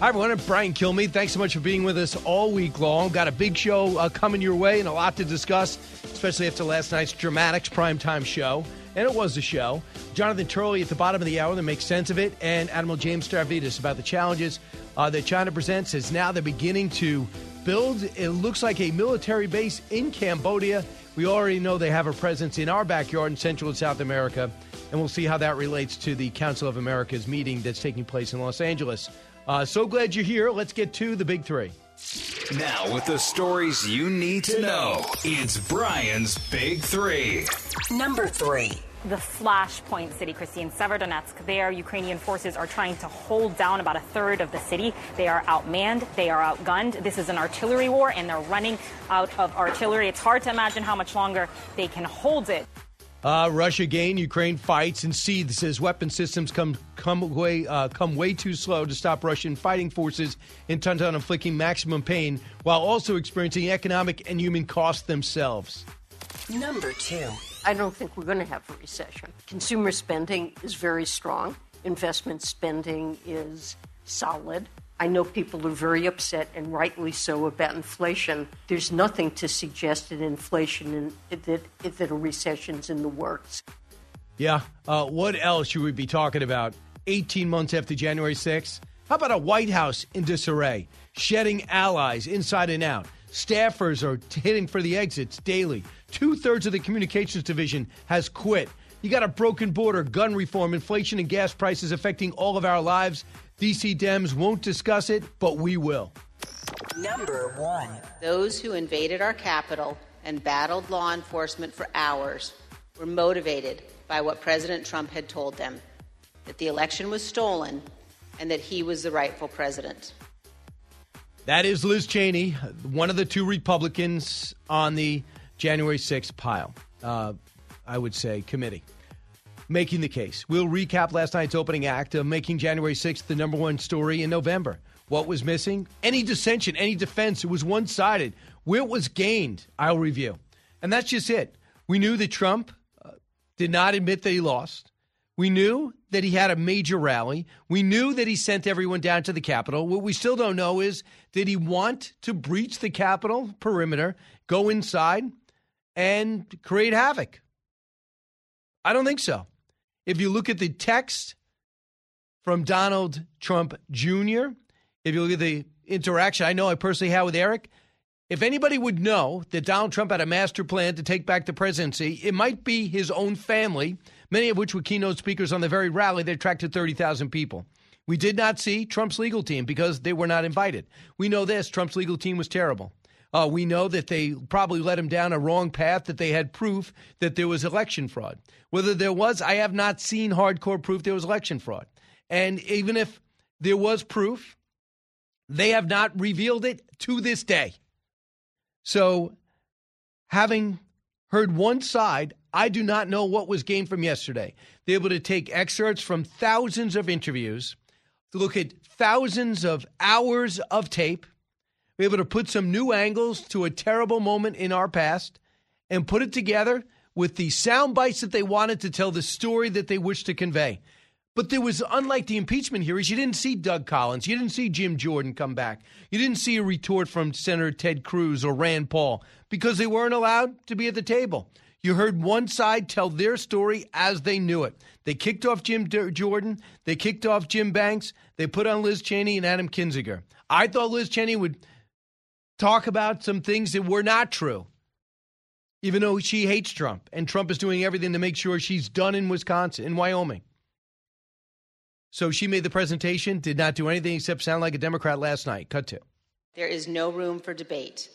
Hi, everyone. I'm Brian Kilmeade. Thanks so much for being with us all week long. Got a big show uh, coming your way and a lot to discuss, especially after last night's Dramatics primetime show. And it was a show. Jonathan Turley at the bottom of the hour that makes sense of it, and Admiral James Stavridis about the challenges uh, that China presents as now they're beginning to build, it looks like a military base in Cambodia. We already know they have a presence in our backyard in Central and South America, and we'll see how that relates to the Council of America's meeting that's taking place in Los Angeles. Uh, so glad you're here. Let's get to the big three. Now, with the stories you need to know, it's Brian's Big Three. Number three. The flashpoint city, Christine, Severodonetsk. There, Ukrainian forces are trying to hold down about a third of the city. They are outmanned, they are outgunned. This is an artillery war, and they're running out of artillery. It's hard to imagine how much longer they can hold it. Uh, Russia gained, Ukraine fights, and seethes as weapon systems come come way uh, come way too slow to stop Russian fighting forces intent on inflicting maximum pain, while also experiencing economic and human cost themselves. Number two. I don't think we're going to have a recession. Consumer spending is very strong. Investment spending is solid. I know people are very upset, and rightly so, about inflation. There's nothing to suggest that inflation and that, that a recession's in the works. Yeah. Uh, what else should we be talking about 18 months after January 6th? How about a White House in disarray, shedding allies inside and out? Staffers are hitting for the exits daily. Two thirds of the communications division has quit. You got a broken border, gun reform, inflation, and gas prices affecting all of our lives. DC Dems won't discuss it, but we will. Number one. Those who invaded our capital and battled law enforcement for hours were motivated by what President Trump had told them that the election was stolen and that he was the rightful president. That is Liz Cheney, one of the two Republicans on the January 6th pile, uh, I would say, committee, making the case. We'll recap last night's opening act of making January 6th the number one story in November. What was missing? Any dissension, any defense. It was one sided. Where was gained, I'll review. And that's just it. We knew that Trump uh, did not admit that he lost. We knew that he had a major rally. We knew that he sent everyone down to the Capitol. What we still don't know is did he want to breach the Capitol perimeter, go inside, and create havoc? I don't think so. If you look at the text from Donald Trump Jr., if you look at the interaction I know I personally had with Eric, if anybody would know that Donald Trump had a master plan to take back the presidency, it might be his own family many of which were keynote speakers on the very rally that attracted 30,000 people. We did not see Trump's legal team because they were not invited. We know this Trump's legal team was terrible. Uh, we know that they probably led him down a wrong path, that they had proof that there was election fraud. Whether there was, I have not seen hardcore proof there was election fraud. And even if there was proof, they have not revealed it to this day. So, having heard one side, I do not know what was gained from yesterday. They're able to take excerpts from thousands of interviews, to look at thousands of hours of tape, be able to put some new angles to a terrible moment in our past, and put it together with the sound bites that they wanted to tell the story that they wished to convey. But there was, unlike the impeachment hearings, you didn't see Doug Collins. You didn't see Jim Jordan come back. You didn't see a retort from Senator Ted Cruz or Rand Paul because they weren't allowed to be at the table. You heard one side tell their story as they knew it. They kicked off Jim D- Jordan. They kicked off Jim Banks. They put on Liz Cheney and Adam Kinzinger. I thought Liz Cheney would talk about some things that were not true, even though she hates Trump. And Trump is doing everything to make sure she's done in Wisconsin, in Wyoming. So she made the presentation, did not do anything except sound like a Democrat last night. Cut to. There is no room for debate.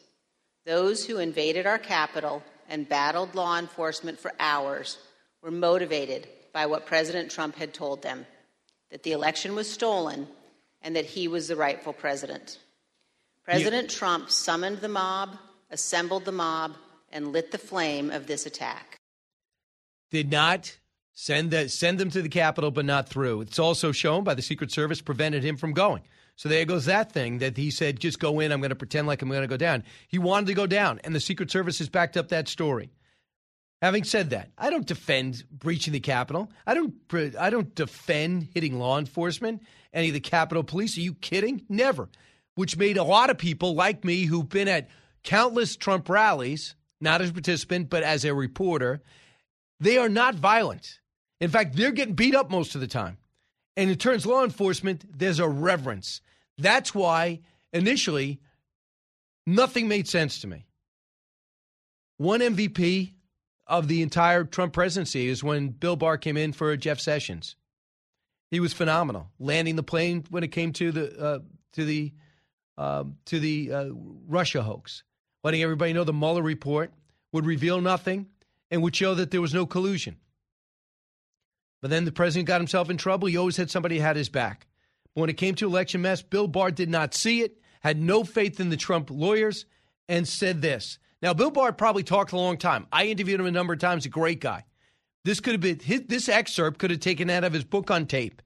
Those who invaded our capital and battled law enforcement for hours were motivated by what President Trump had told them that the election was stolen and that he was the rightful president. President Trump summoned the mob, assembled the mob, and lit the flame of this attack. Did not send the, send them to the Capitol, but not through. It's also shown by the Secret Service prevented him from going. So there goes that thing that he said, just go in. I'm going to pretend like I'm going to go down. He wanted to go down, and the Secret Service has backed up that story. Having said that, I don't defend breaching the Capitol. I don't. I don't defend hitting law enforcement. Any of the Capitol Police? Are you kidding? Never. Which made a lot of people like me who've been at countless Trump rallies, not as a participant but as a reporter. They are not violent. In fact, they're getting beat up most of the time. And it turns law enforcement, there's a reverence. That's why initially nothing made sense to me. One MVP of the entire Trump presidency is when Bill Barr came in for Jeff Sessions. He was phenomenal, landing the plane when it came to the uh, to the uh, to the uh, Russia hoax, letting everybody know the Mueller report would reveal nothing and would show that there was no collusion. But then the president got himself in trouble. He always had somebody had his back. But when it came to election mess, Bill Barr did not see it, had no faith in the Trump lawyers, and said this. Now, Bill Barr probably talked a long time. I interviewed him a number of times. A great guy. This could have been his, this excerpt could have taken out of his book on tape.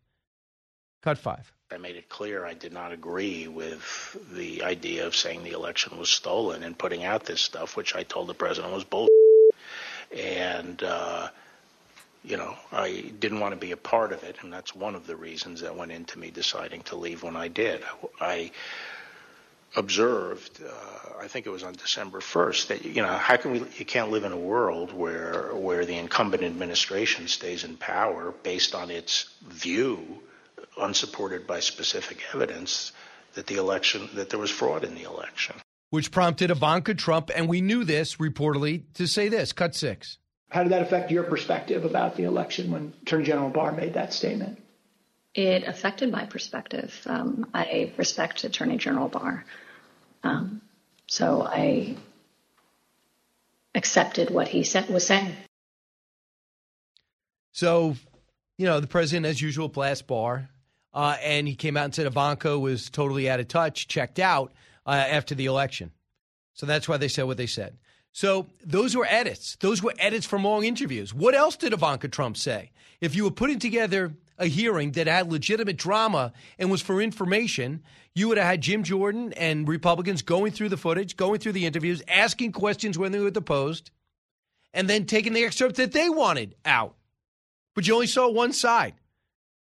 Cut five. I made it clear I did not agree with the idea of saying the election was stolen and putting out this stuff, which I told the president was bull. And uh, you know, I didn't want to be a part of it, and that's one of the reasons that went into me deciding to leave when I did. I observed, uh, I think it was on December 1st, that you know, how can we? You can't live in a world where where the incumbent administration stays in power based on its view, unsupported by specific evidence, that the election that there was fraud in the election. Which prompted Ivanka Trump, and we knew this reportedly, to say this. Cut six. How did that affect your perspective about the election when Attorney General Barr made that statement? It affected my perspective. Um, I respect Attorney General Barr. Um, so I accepted what he said, was saying. So, you know, the president, as usual, blast Barr. Uh, and he came out and said Ivanka was totally out of touch, checked out uh, after the election. So that's why they said what they said. So those were edits. Those were edits from long interviews. What else did Ivanka Trump say? If you were putting together a hearing that had legitimate drama and was for information, you would have had Jim Jordan and Republicans going through the footage, going through the interviews, asking questions when they were deposed, and then taking the excerpt that they wanted out. But you only saw one side.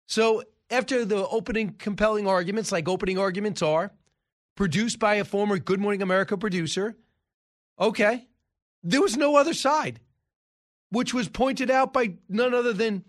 So after the opening compelling arguments, like opening arguments are, produced by a former Good Morning America producer, okay, there was no other side, which was pointed out by none other than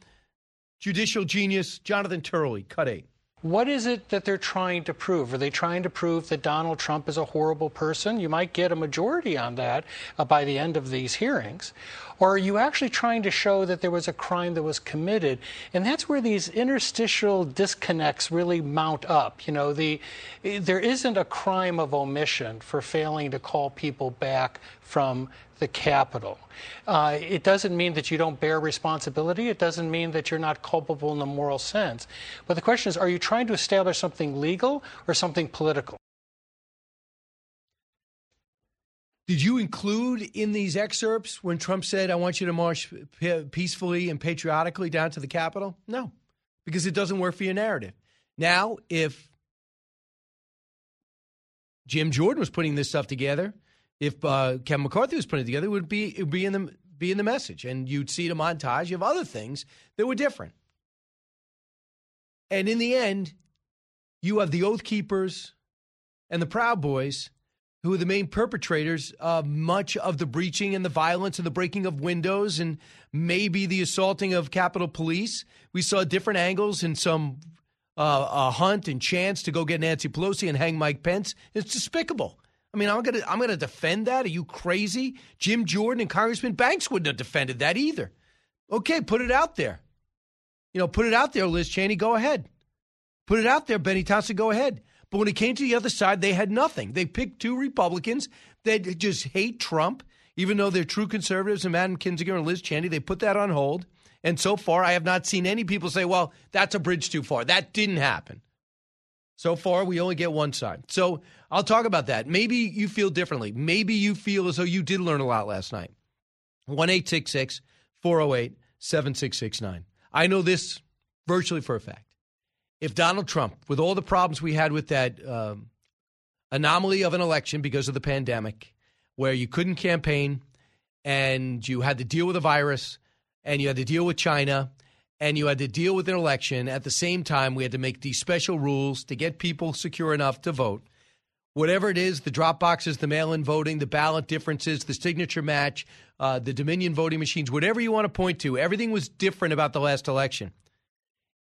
judicial genius Jonathan Turley. Cut eight. What is it that they're trying to prove? Are they trying to prove that Donald Trump is a horrible person? You might get a majority on that uh, by the end of these hearings. Or are you actually trying to show that there was a crime that was committed? And that's where these interstitial disconnects really mount up. You know, the, there isn't a crime of omission for failing to call people back from the Capitol. Uh, it doesn't mean that you don't bear responsibility. It doesn't mean that you're not culpable in the moral sense. But the question is are you trying to establish something legal or something political? Did you include in these excerpts when Trump said, I want you to march peacefully and patriotically down to the Capitol? No, because it doesn't work for your narrative. Now, if Jim Jordan was putting this stuff together, if uh, Kevin McCarthy was putting it together, it would be it would be in the be in the message, and you'd see the montage of other things that were different. And in the end, you have the Oath Keepers and the Proud Boys, who are the main perpetrators of much of the breaching and the violence and the breaking of windows and maybe the assaulting of Capitol Police. We saw different angles in some uh, hunt and chance to go get Nancy Pelosi and hang Mike Pence. It's despicable. I mean, I'm gonna I'm gonna defend that. Are you crazy? Jim Jordan and Congressman Banks wouldn't have defended that either. Okay, put it out there. You know, put it out there, Liz Cheney. Go ahead. Put it out there, Bennie Thompson. Go ahead. But when it came to the other side, they had nothing. They picked two Republicans that just hate Trump, even though they're true conservatives and Adam Kinzinger and Liz Cheney. They put that on hold. And so far, I have not seen any people say, well, that's a bridge too far. That didn't happen. So far, we only get one side. So I'll talk about that. Maybe you feel differently. Maybe you feel as though you did learn a lot last night. 1 408 7669. I know this virtually for a fact. If Donald Trump, with all the problems we had with that um, anomaly of an election because of the pandemic, where you couldn't campaign and you had to deal with a virus and you had to deal with China and you had to deal with an election. At the same time we had to make these special rules to get people secure enough to vote. Whatever it is the drop boxes the mail-in voting the ballot differences the signature match uh, the dominion voting machines whatever you want to point to everything was different about the last election.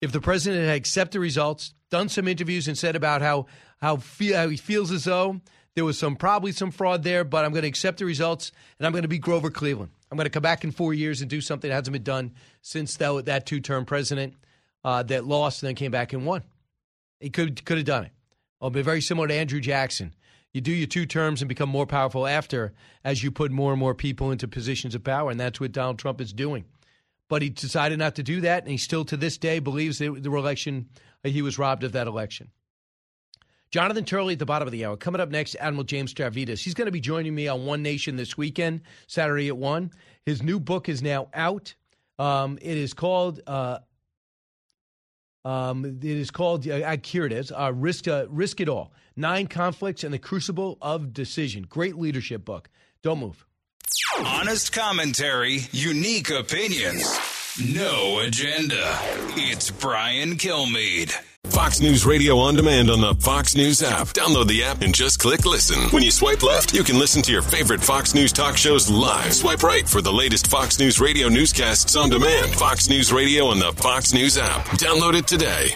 If the president had accepted results done some interviews and said about how how, feel, how he feels as though there was some probably some fraud there but i'm going to accept the results and i'm going to be grover cleveland I'm going to come back in four years and do something that hasn't been done since that, that two term president uh, that lost and then came back and won. He could could have done it. It'll be very similar to Andrew Jackson. You do your two terms and become more powerful after as you put more and more people into positions of power, and that's what Donald Trump is doing. But he decided not to do that, and he still to this day believes that the election he was robbed of that election. Jonathan Turley at the bottom of the hour. Coming up next, Admiral James Stavridis. He's going to be joining me on One Nation this weekend, Saturday at 1. His new book is now out. Um, it is called. Uh, um, it is called. Uh, here it is. Uh, Risk. Uh, Risk it all. Nine conflicts and the crucible of decision. Great leadership book. Don't move. Honest commentary. Unique opinions. No agenda. It's Brian Kilmeade. Fox News Radio on demand on the Fox News app. Download the app and just click listen. When you swipe left, you can listen to your favorite Fox News talk shows live. Swipe right for the latest Fox News Radio newscasts on demand. Fox News Radio on the Fox News app. Download it today.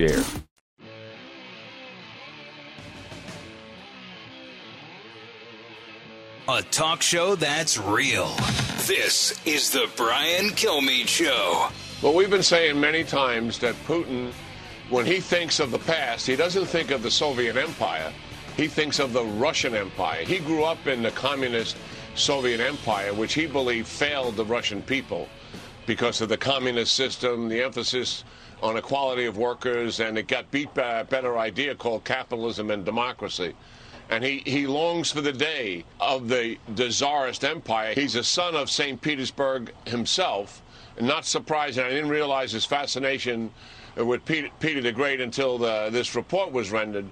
A talk show that's real. This is the Brian Kilmeade Show. Well, we've been saying many times that Putin, when he thinks of the past, he doesn't think of the Soviet Empire. He thinks of the Russian Empire. He grew up in the communist Soviet Empire, which he believed failed the Russian people because of the communist system, the emphasis on equality of workers, and it got beat by a better idea called capitalism and democracy and he, he longs for the day of the, the Empire. He's a son of St. Petersburg himself. Not surprising, I didn't realize his fascination with Peter, Peter the Great until the, this report was rendered.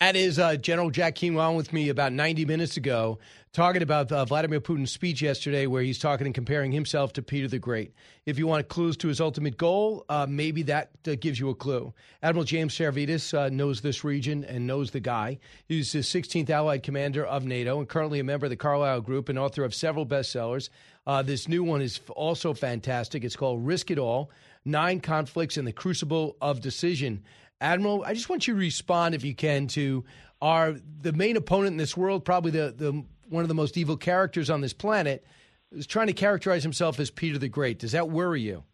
That is uh, General Jack Keane on with me about 90 minutes ago, talking about uh, Vladimir Putin's speech yesterday, where he's talking and comparing himself to Peter the Great. If you want clues to his ultimate goal, uh, maybe that uh, gives you a clue. Admiral James Stavridis uh, knows this region and knows the guy. He's the 16th Allied Commander of NATO and currently a member of the Carlyle Group and author of several bestsellers. Uh, this new one is also fantastic. It's called Risk It All Nine Conflicts in the Crucible of Decision. Admiral, I just want you to respond, if you can, to our the main opponent in this world, probably the, the one of the most evil characters on this planet, is trying to characterize himself as Peter the Great. Does that worry you?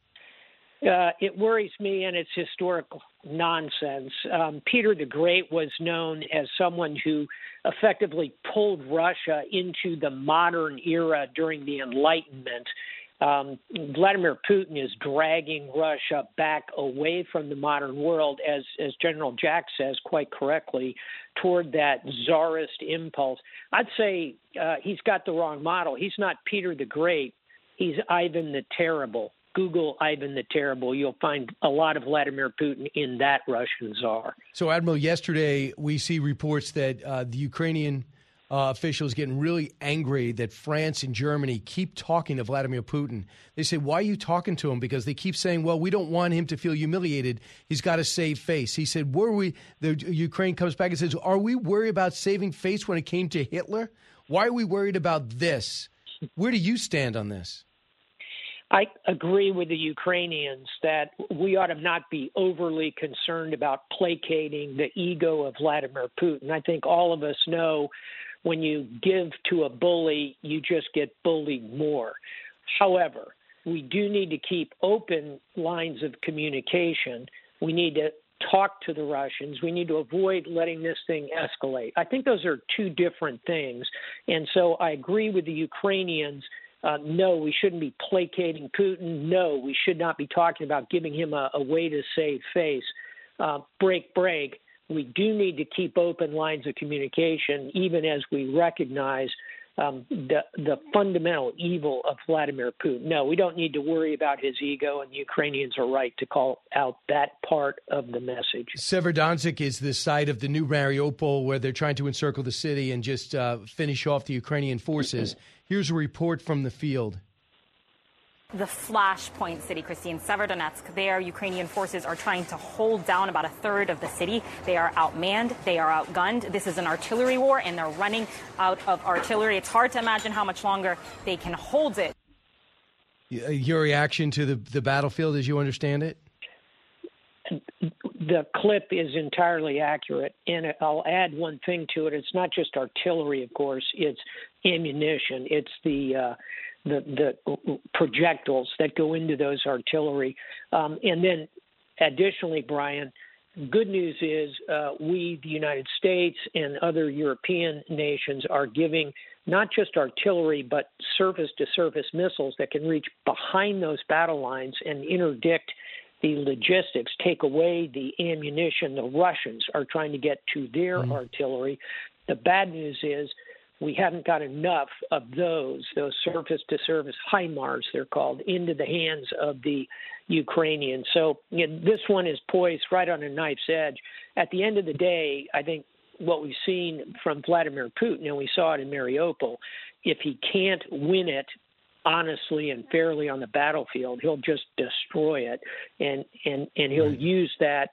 Uh, it worries me, and it's historical nonsense. Um, Peter the Great was known as someone who effectively pulled Russia into the modern era during the Enlightenment um, Vladimir Putin is dragging Russia back away from the modern world, as as General Jack says quite correctly, toward that czarist impulse. I'd say uh, he's got the wrong model. He's not Peter the Great. He's Ivan the Terrible. Google Ivan the Terrible. You'll find a lot of Vladimir Putin in that Russian czar. So, Admiral, yesterday we see reports that uh, the Ukrainian uh, officials getting really angry that France and Germany keep talking to Vladimir Putin. They say, Why are you talking to him? Because they keep saying, Well, we don't want him to feel humiliated. He's got to save face. He said, Were we, the Ukraine comes back and says, Are we worried about saving face when it came to Hitler? Why are we worried about this? Where do you stand on this? I agree with the Ukrainians that we ought to not be overly concerned about placating the ego of Vladimir Putin. I think all of us know when you give to a bully, you just get bullied more. However, we do need to keep open lines of communication. We need to talk to the Russians. We need to avoid letting this thing escalate. I think those are two different things. And so I agree with the Ukrainians. Uh, no, we shouldn't be placating Putin. No, we should not be talking about giving him a, a way to save face. Uh, break, break. We do need to keep open lines of communication, even as we recognize um, the the fundamental evil of Vladimir Putin. No, we don't need to worry about his ego, and the Ukrainians are right to call out that part of the message. Severodonetsk is the site of the new Mariupol, where they're trying to encircle the city and just uh, finish off the Ukrainian forces. Here's a report from the field the flashpoint city, Christine, Severodonetsk. There, Ukrainian forces are trying to hold down about a third of the city. They are outmanned, they are outgunned. This is an artillery war, and they're running out of artillery. It's hard to imagine how much longer they can hold it. Uh, your reaction to the, the battlefield as you understand it? The clip is entirely accurate, and I'll add one thing to it. It's not just artillery, of course. It's ammunition. It's the uh, the the projectiles that go into those artillery, um, and then additionally, Brian. Good news is uh, we, the United States, and other European nations are giving not just artillery, but surface to surface missiles that can reach behind those battle lines and interdict the logistics, take away the ammunition the Russians are trying to get to their mm-hmm. artillery. The bad news is we haven't got enough of those, those surface to surface HIMARS, they're called, into the hands of the Ukrainians. So you know, this one is poised right on a knife's edge. At the end of the day, I think what we've seen from Vladimir Putin, and we saw it in Mariupol, if he can't win it honestly and fairly on the battlefield, he'll just destroy it, and and and he'll right. use that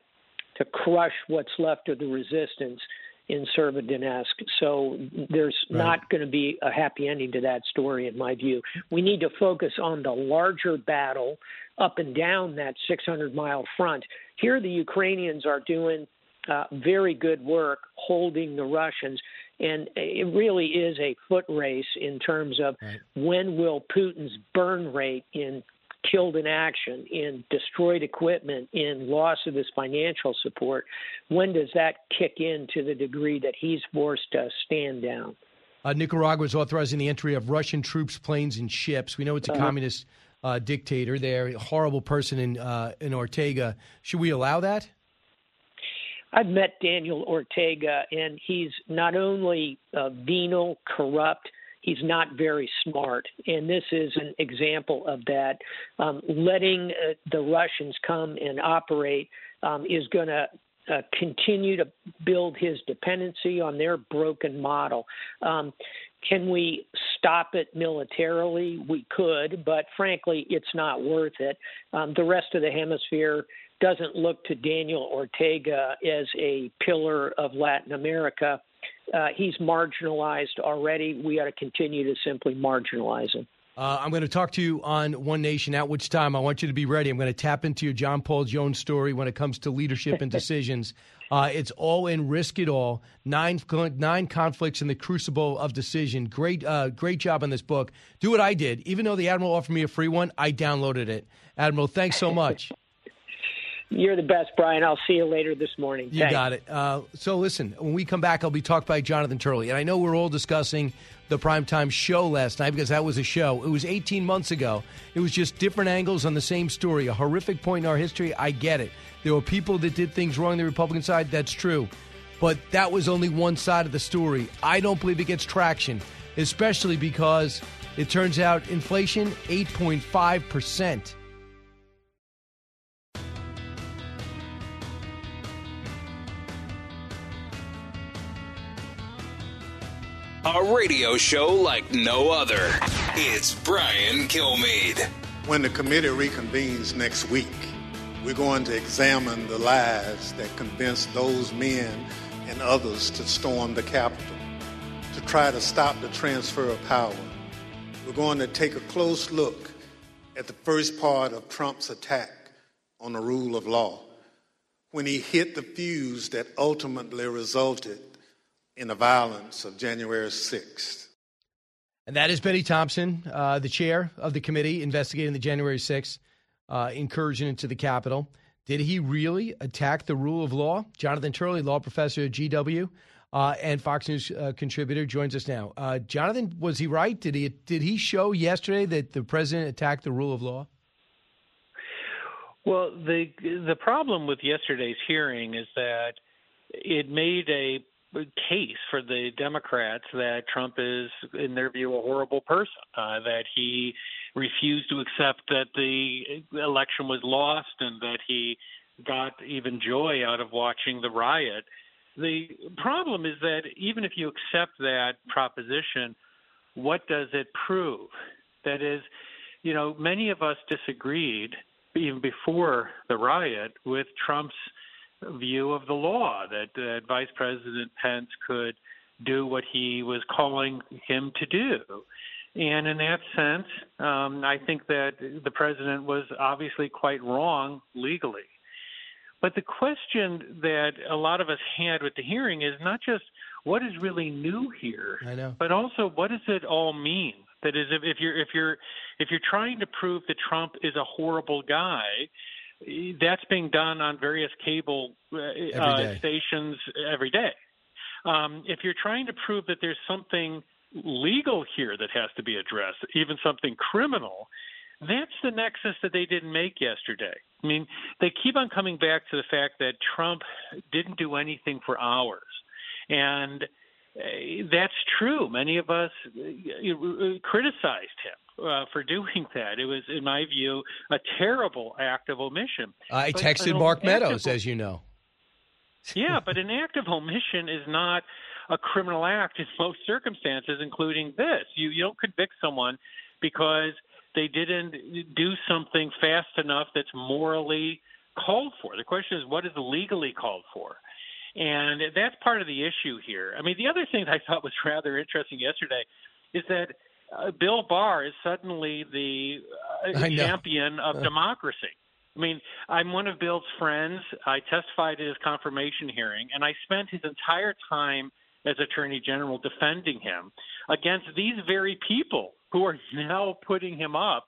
to crush what's left of the resistance in Severodonetsk. So there's right. not going to be a happy ending to that story, in my view. We need to focus on the larger battle up and down that 600 mile front. Here, the Ukrainians are doing uh, very good work holding the Russians. And it really is a foot race in terms of right. when will Putin's burn rate in killed in action, in destroyed equipment, in loss of his financial support, when does that kick in to the degree that he's forced to stand down? Uh, Nicaragua is authorizing the entry of Russian troops, planes, and ships. We know it's a uh-huh. communist uh, dictator there, a horrible person in uh, in Ortega. Should we allow that? I've met Daniel Ortega, and he's not only uh, venal, corrupt, he's not very smart. And this is an example of that. Um, letting uh, the Russians come and operate um, is going to uh, continue to build his dependency on their broken model. Um, can we stop it militarily? We could, but frankly, it's not worth it. Um, the rest of the hemisphere doesn't look to Daniel Ortega as a pillar of Latin America uh, he's marginalized already. We ought to continue to simply marginalize him. Uh, I'm going to talk to you on One Nation, at which time I want you to be ready. I'm going to tap into your John Paul Jones story when it comes to leadership and decisions. Uh, it's all in Risk It All. Nine nine conflicts in the crucible of decision. Great uh, great job on this book. Do what I did. Even though the Admiral offered me a free one, I downloaded it. Admiral, thanks so much. You're the best, Brian. I'll see you later this morning. You Thanks. got it. Uh, so listen, when we come back, I'll be talked by Jonathan Turley. And I know we're all discussing the primetime show last night because that was a show. It was 18 months ago. It was just different angles on the same story. A horrific point in our history. I get it. There were people that did things wrong on the Republican side. That's true. But that was only one side of the story. I don't believe it gets traction, especially because it turns out inflation 8.5%. A radio show like no other. It's Brian Kilmeade. When the committee reconvenes next week, we're going to examine the lies that convinced those men and others to storm the Capitol, to try to stop the transfer of power. We're going to take a close look at the first part of Trump's attack on the rule of law when he hit the fuse that ultimately resulted in the violence of January 6th. And that is Bennie Thompson, uh, the chair of the committee investigating the January 6th uh, incursion into the Capitol. Did he really attack the rule of law? Jonathan Turley, law professor at GW uh, and Fox News uh, contributor, joins us now. Uh, Jonathan, was he right? Did he did he show yesterday that the president attacked the rule of law? Well, the the problem with yesterday's hearing is that it made a case for the Democrats that Trump is, in their view, a horrible person. Uh, that he refused to accept that the election was lost, and that he got even joy out of watching the riot. The problem is that even if you accept that proposition, what does it prove? That is, you know, many of us disagreed even before the riot with Trump's view of the law that, that Vice President Pence could do what he was calling him to do. And in that sense, um, I think that the president was obviously quite wrong legally. But the question that a lot of us had with the hearing is not just what is really new here, I know. but also what does it all mean? That is, if, if you're if you're if you're trying to prove that Trump is a horrible guy, that's being done on various cable uh, uh, stations every day. Um, if you're trying to prove that there's something legal here that has to be addressed, even something criminal, that's the nexus that they didn't make yesterday. I mean, they keep on coming back to the fact that Trump didn't do anything for hours. And uh, that's true. Many of us uh, criticized him uh, for doing that. It was, in my view, a terrible act of omission. I But texted Mark Meadows, of- as you know. yeah, but an act of omission is not a criminal act in most circumstances, including this. You you don't convict someone because they didn't do something fast enough that's morally called for. The question is, what is legally called for? And that's part of the issue here. I mean, the other thing I thought was rather interesting yesterday is that uh, Bill Barr is suddenly the uh, champion of Uh. democracy. I mean, I'm one of Bill's friends. I testified at his confirmation hearing, and I spent his entire time as Attorney General defending him against these very people who are now putting him up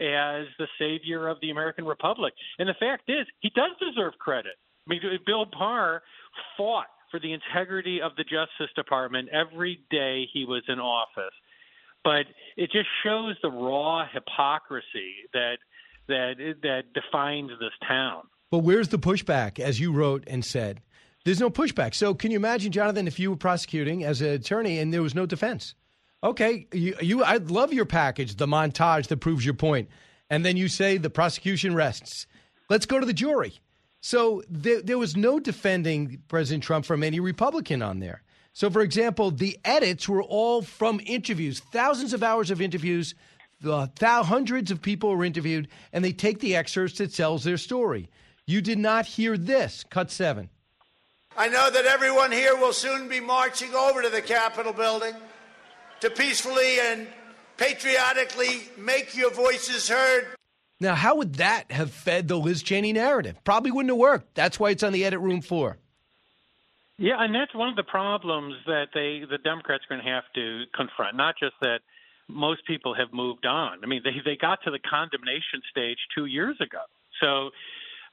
as the savior of the American Republic. And the fact is, he does deserve credit. I mean, Bill Barr fought for the integrity of the Justice Department every day he was in office. But it just shows the raw hypocrisy that that that defines this town. But where's the pushback, as you wrote and said? There's no pushback. So can you imagine, Jonathan, if you were prosecuting as an attorney and there was no defense? Okay, you, you I love your package, the montage that proves your point, and then you say the prosecution rests. Let's go to the jury. So there, there was no defending President Trump from any Republican on there. So, for example, the edits were all from interviews, thousands of hours of interviews. The hundreds of people were interviewed, and they take the excerpts that tells their story. You did not hear this. Cut seven. I know that everyone here will soon be marching over to the Capitol building to peacefully and patriotically make your voices heard. Now, how would that have fed the Liz Cheney narrative? Probably wouldn't have worked. That's why it's on the edit room floor. Yeah, and that's one of the problems that they the Democrats are going to have to confront. Not just that most people have moved on. I mean, they they got to the condemnation stage two years ago. So,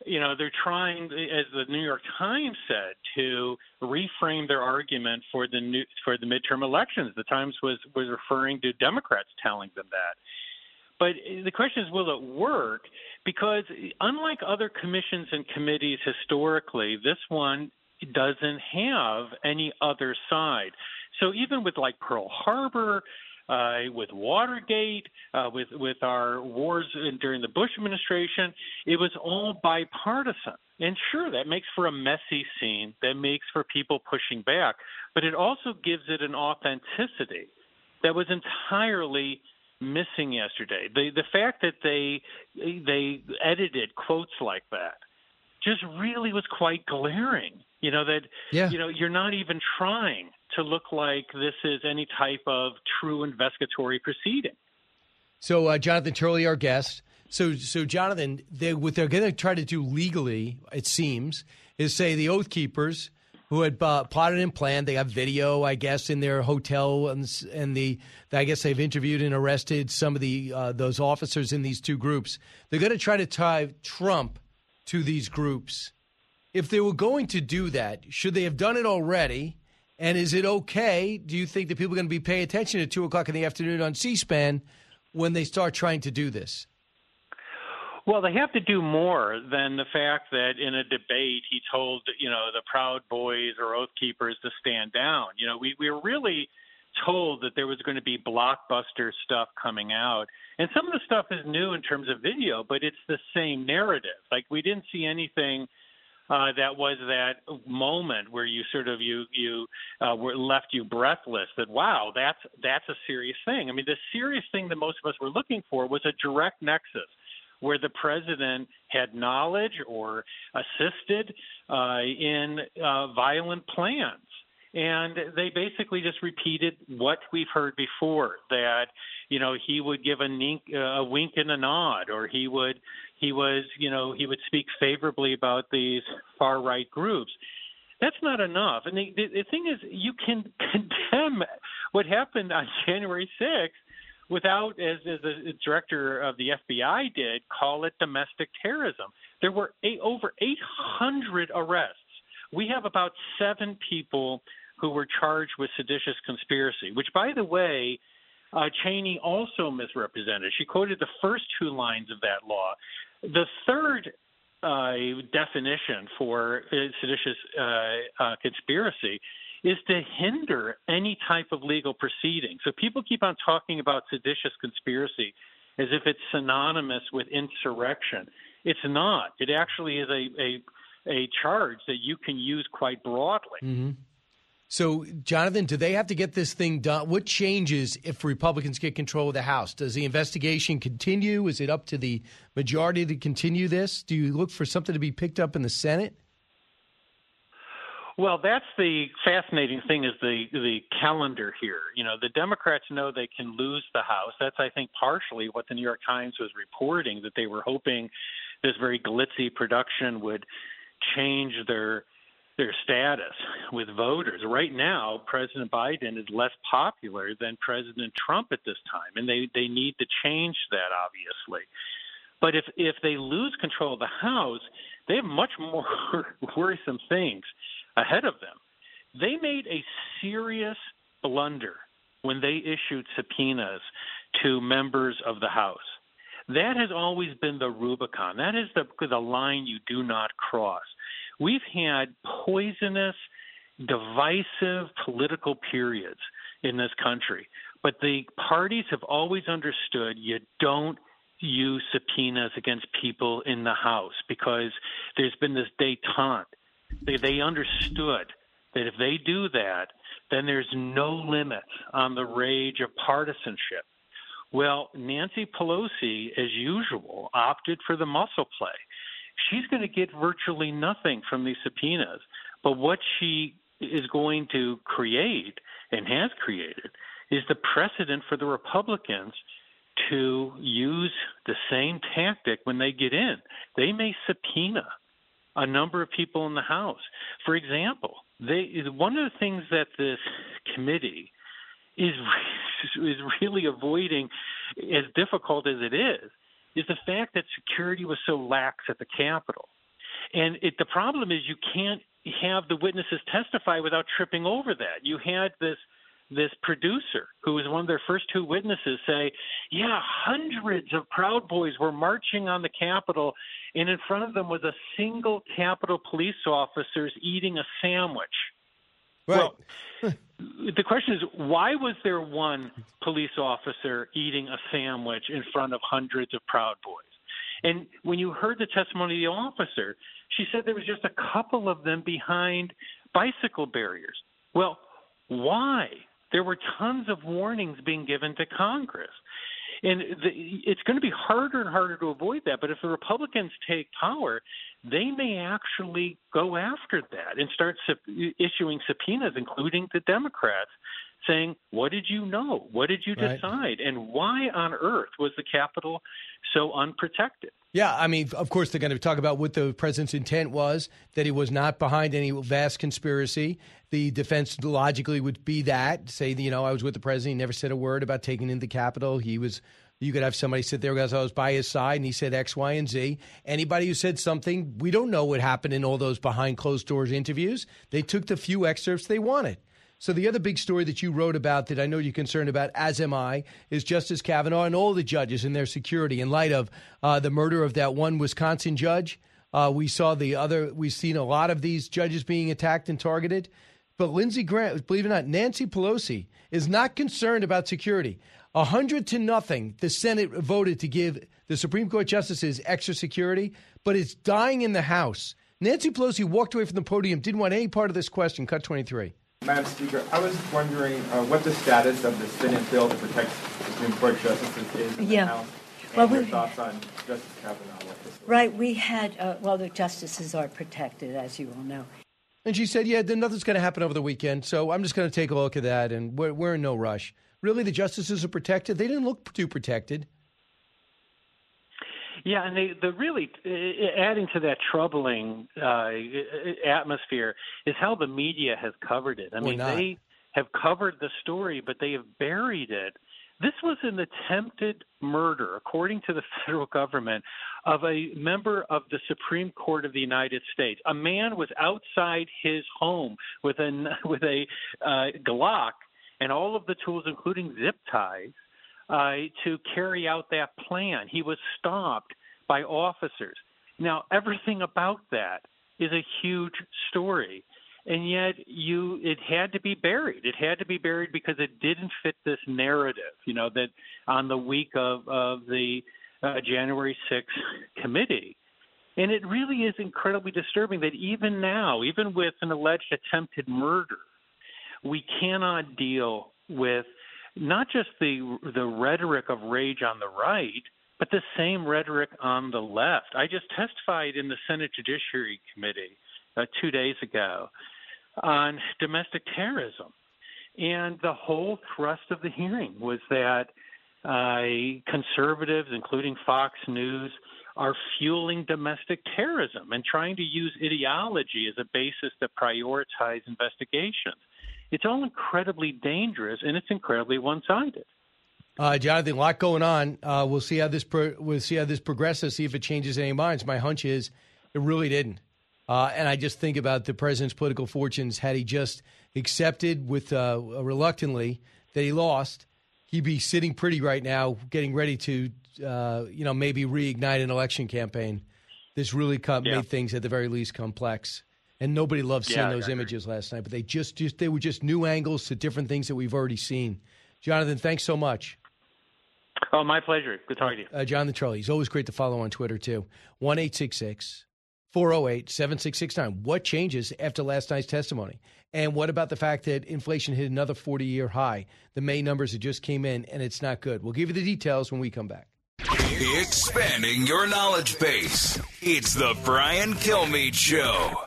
you know, they're trying, as the New York Times said, to reframe their argument for the new for the midterm elections. The Times was was referring to Democrats telling them that. But the question is, will it work? Because unlike other commissions and committees historically, this one doesn't have any other side. So even with like Pearl Harbor, uh, with Watergate, uh, with with our wars during the Bush administration, it was all bipartisan. And sure, that makes for a messy scene. That makes for people pushing back, but it also gives it an authenticity that was entirely missing yesterday. The the fact that they they edited quotes like that just really was quite glaring. You know that Yeah. you know you're not even trying to look like this is any type of true investigatory proceeding. So, uh, Jonathan Turley, our guest. So, so Jonathan, they, what they're going to try to do legally, it seems, is say the Oath Keepers who had uh, plotted and planned. They have video, I guess, in their hotel, and, and the I guess they've interviewed and arrested some of the uh, those officers in these two groups. They're going to try to tie Trump to these groups. If they were going to do that, should they have done it already? And is it okay? Do you think that people are going to be paying attention at two o'clock in the afternoon on C-SPAN when they start trying to do this? Well, they have to do more than the fact that in a debate he told, you know, the Proud Boys or Oath Keepers to stand down. You know, we, we were really told that there was going to be blockbuster stuff coming out. And some of the stuff is new in terms of video, but it's the same narrative. Like we didn't see anything uh, that was that moment where you sort of you you uh, were left you breathless. That wow, that's that's a serious thing. I mean, the serious thing that most of us were looking for was a direct nexus where the president had knowledge or assisted uh, in uh, violent plans. And they basically just repeated what we've heard before that, you know, he would give a, nink, a wink and a nod, or he would, he was, you know, he would speak favorably about these far right groups. That's not enough. And the, the, the thing is, you can condemn what happened on January 6th without, as, as the director of the FBI did, call it domestic terrorism. There were eight, over 800 arrests. We have about seven people who were charged with seditious conspiracy, which, by the way, uh, Cheney also misrepresented. She quoted the first two lines of that law. The third uh, definition for uh, seditious uh, uh, conspiracy is to hinder any type of legal proceeding. So people keep on talking about seditious conspiracy as if it's synonymous with insurrection. It's not. It actually is a a, a charge that you can use quite broadly. Mm-hmm. So, Jonathan, do they have to get this thing done? What changes if Republicans get control of the House? Does the investigation continue? Is it up to the majority to continue this? Do you look for something to be picked up in the Senate? Well, that's the fascinating thing is the the calendar here. You know, the Democrats know they can lose the House. That's I think partially what the New York Times was reporting that they were hoping this very glitzy production would change their their status with voters. Right now, President Biden is less popular than President Trump at this time, and they they need to change that obviously. But if if they lose control of the House, they have much more worrisome things ahead of them. They made a serious blunder when they issued subpoenas to members of the House. That has always been the Rubicon. That is the, the line you do not cross. We've had poisonous, divisive political periods in this country, but the parties have always understood you don't use subpoenas against people in the House because there's been this detente they, they understood that if they do that, then there's no limit on the rage of partisanship. Well, Nancy Pelosi, as usual, opted for the muscle play. She's going to get virtually nothing from these subpoenas. But what she is going to create and has created is the precedent for the Republicans to use the same tactic when they get in. They may subpoena a number of people in the House. For example, they one of the things that this committee is is really avoiding, as difficult as it is, is the fact that security was so lax at the Capitol. And it, the problem is you can't have the witnesses testify without tripping over that. You had this this producer, who was one of their first two witnesses, say, Yeah, hundreds of Proud Boys were marching on the Capitol, and in front of them was a single Capitol police officer eating a sandwich. Right. Well, the question is, why was there one police officer eating a sandwich in front of hundreds of Proud Boys? And when you heard the testimony of the officer, she said there was just a couple of them behind bicycle barriers. Well, why? There were tons of warnings being given to Congress. And the, it's going to be harder and harder to avoid that. But if the Republicans take power, they may actually go after that and start sub- issuing subpoenas, including the Democrats, saying, What did you know? What did you Right. decide? And why on earth was the Capitol so unprotected? Yeah, I mean, of course, they're going to talk about what the president's intent was, that he was not behind any vast conspiracy. The defense logically would be that, say, you know, I was with the president, he never said a word about taking in the Capitol. He was, you could have somebody sit there because I was by his side and he said X, Y, and Z. Anybody who said something, we don't know what happened in all those behind closed doors interviews. They took the few excerpts they wanted. So the other big story that you wrote about that I know you're concerned about, as am I, is Justice Kavanaugh and all the judges and their security in light of uh, the murder of that one Wisconsin judge. Uh, we saw the other. We've seen a lot of these judges being attacked and targeted. But Lindsey Graham, believe it or not, Nancy Pelosi is not concerned about security. A hundred to nothing, the Senate voted to give the Supreme Court justices extra security, but it's dying in the House. Nancy Pelosi walked away from the podium, didn't want any part of this question. Cut 23. Madam Speaker, I was wondering uh, what the status of the Senate bill to protect Supreme Court justices is in Yeah. the House, and Well, your thoughts on Justice Kavanaugh. with this. Right, we had, uh, well, the justices are protected, as you all know. And she said, "Yeah, then nothing's going to happen over the weekend, so I'm just going to take a look at that, and we're, we're in no rush." Really, the justices are protected. They didn't look too protected. Yeah, and they, the really adding to that troubling uh, atmosphere is how the media has covered it. I mean, they have covered the story, but they have buried it. This was an attempted murder, according to the federal government, of a member of the Supreme Court of the United States. A man was outside his home with a with a uh, Glock and all of the tools, including zip ties, uh, to carry out that plan. He was stopped by officers. Now, everything about that is a huge story, and yet you it had to be buried. It had to be buried because it didn't fit this narrative. You know that on the week of of the uh, January 6th committee. And it really is incredibly disturbing that even now, even with an alleged attempted murder, we cannot deal with not just the the rhetoric of rage on the right, but the same rhetoric on the left. I just testified in the Senate Judiciary Committee uh, two days ago on domestic terrorism, and the whole thrust of the hearing was that uh, conservatives, including Fox News, are fueling domestic terrorism and trying to use ideology as a basis to prioritize investigations. It's all incredibly dangerous and it's incredibly one-sided. Uh, Jonathan, a lot going on. Uh, we'll see how this pro- we'll see how this progresses. See if it changes any minds. My hunch is it really didn't. Uh, and I just think about the president's political fortunes. Had he just accepted with uh, reluctantly that he lost, he'd be sitting pretty right now, getting ready to, uh, you know, maybe reignite an election campaign. This really com- Yeah. made things at the very least complex. And nobody loved seeing Yeah, those agree. images last night. But they just, just they were just new angles to different things that we've already seen. Jonathan, thanks so much. Oh, my pleasure. Good talking to you. Uh, Jonathan Turley. He's always great to follow on Twitter, too. 1 408 7669. What changes after last night's testimony? And what about the fact that inflation hit another 40 year high? The May numbers that just came in, and it's not good. We'll give you the details when we come back. Expanding your knowledge base. It's the Brian Kilmeade Show.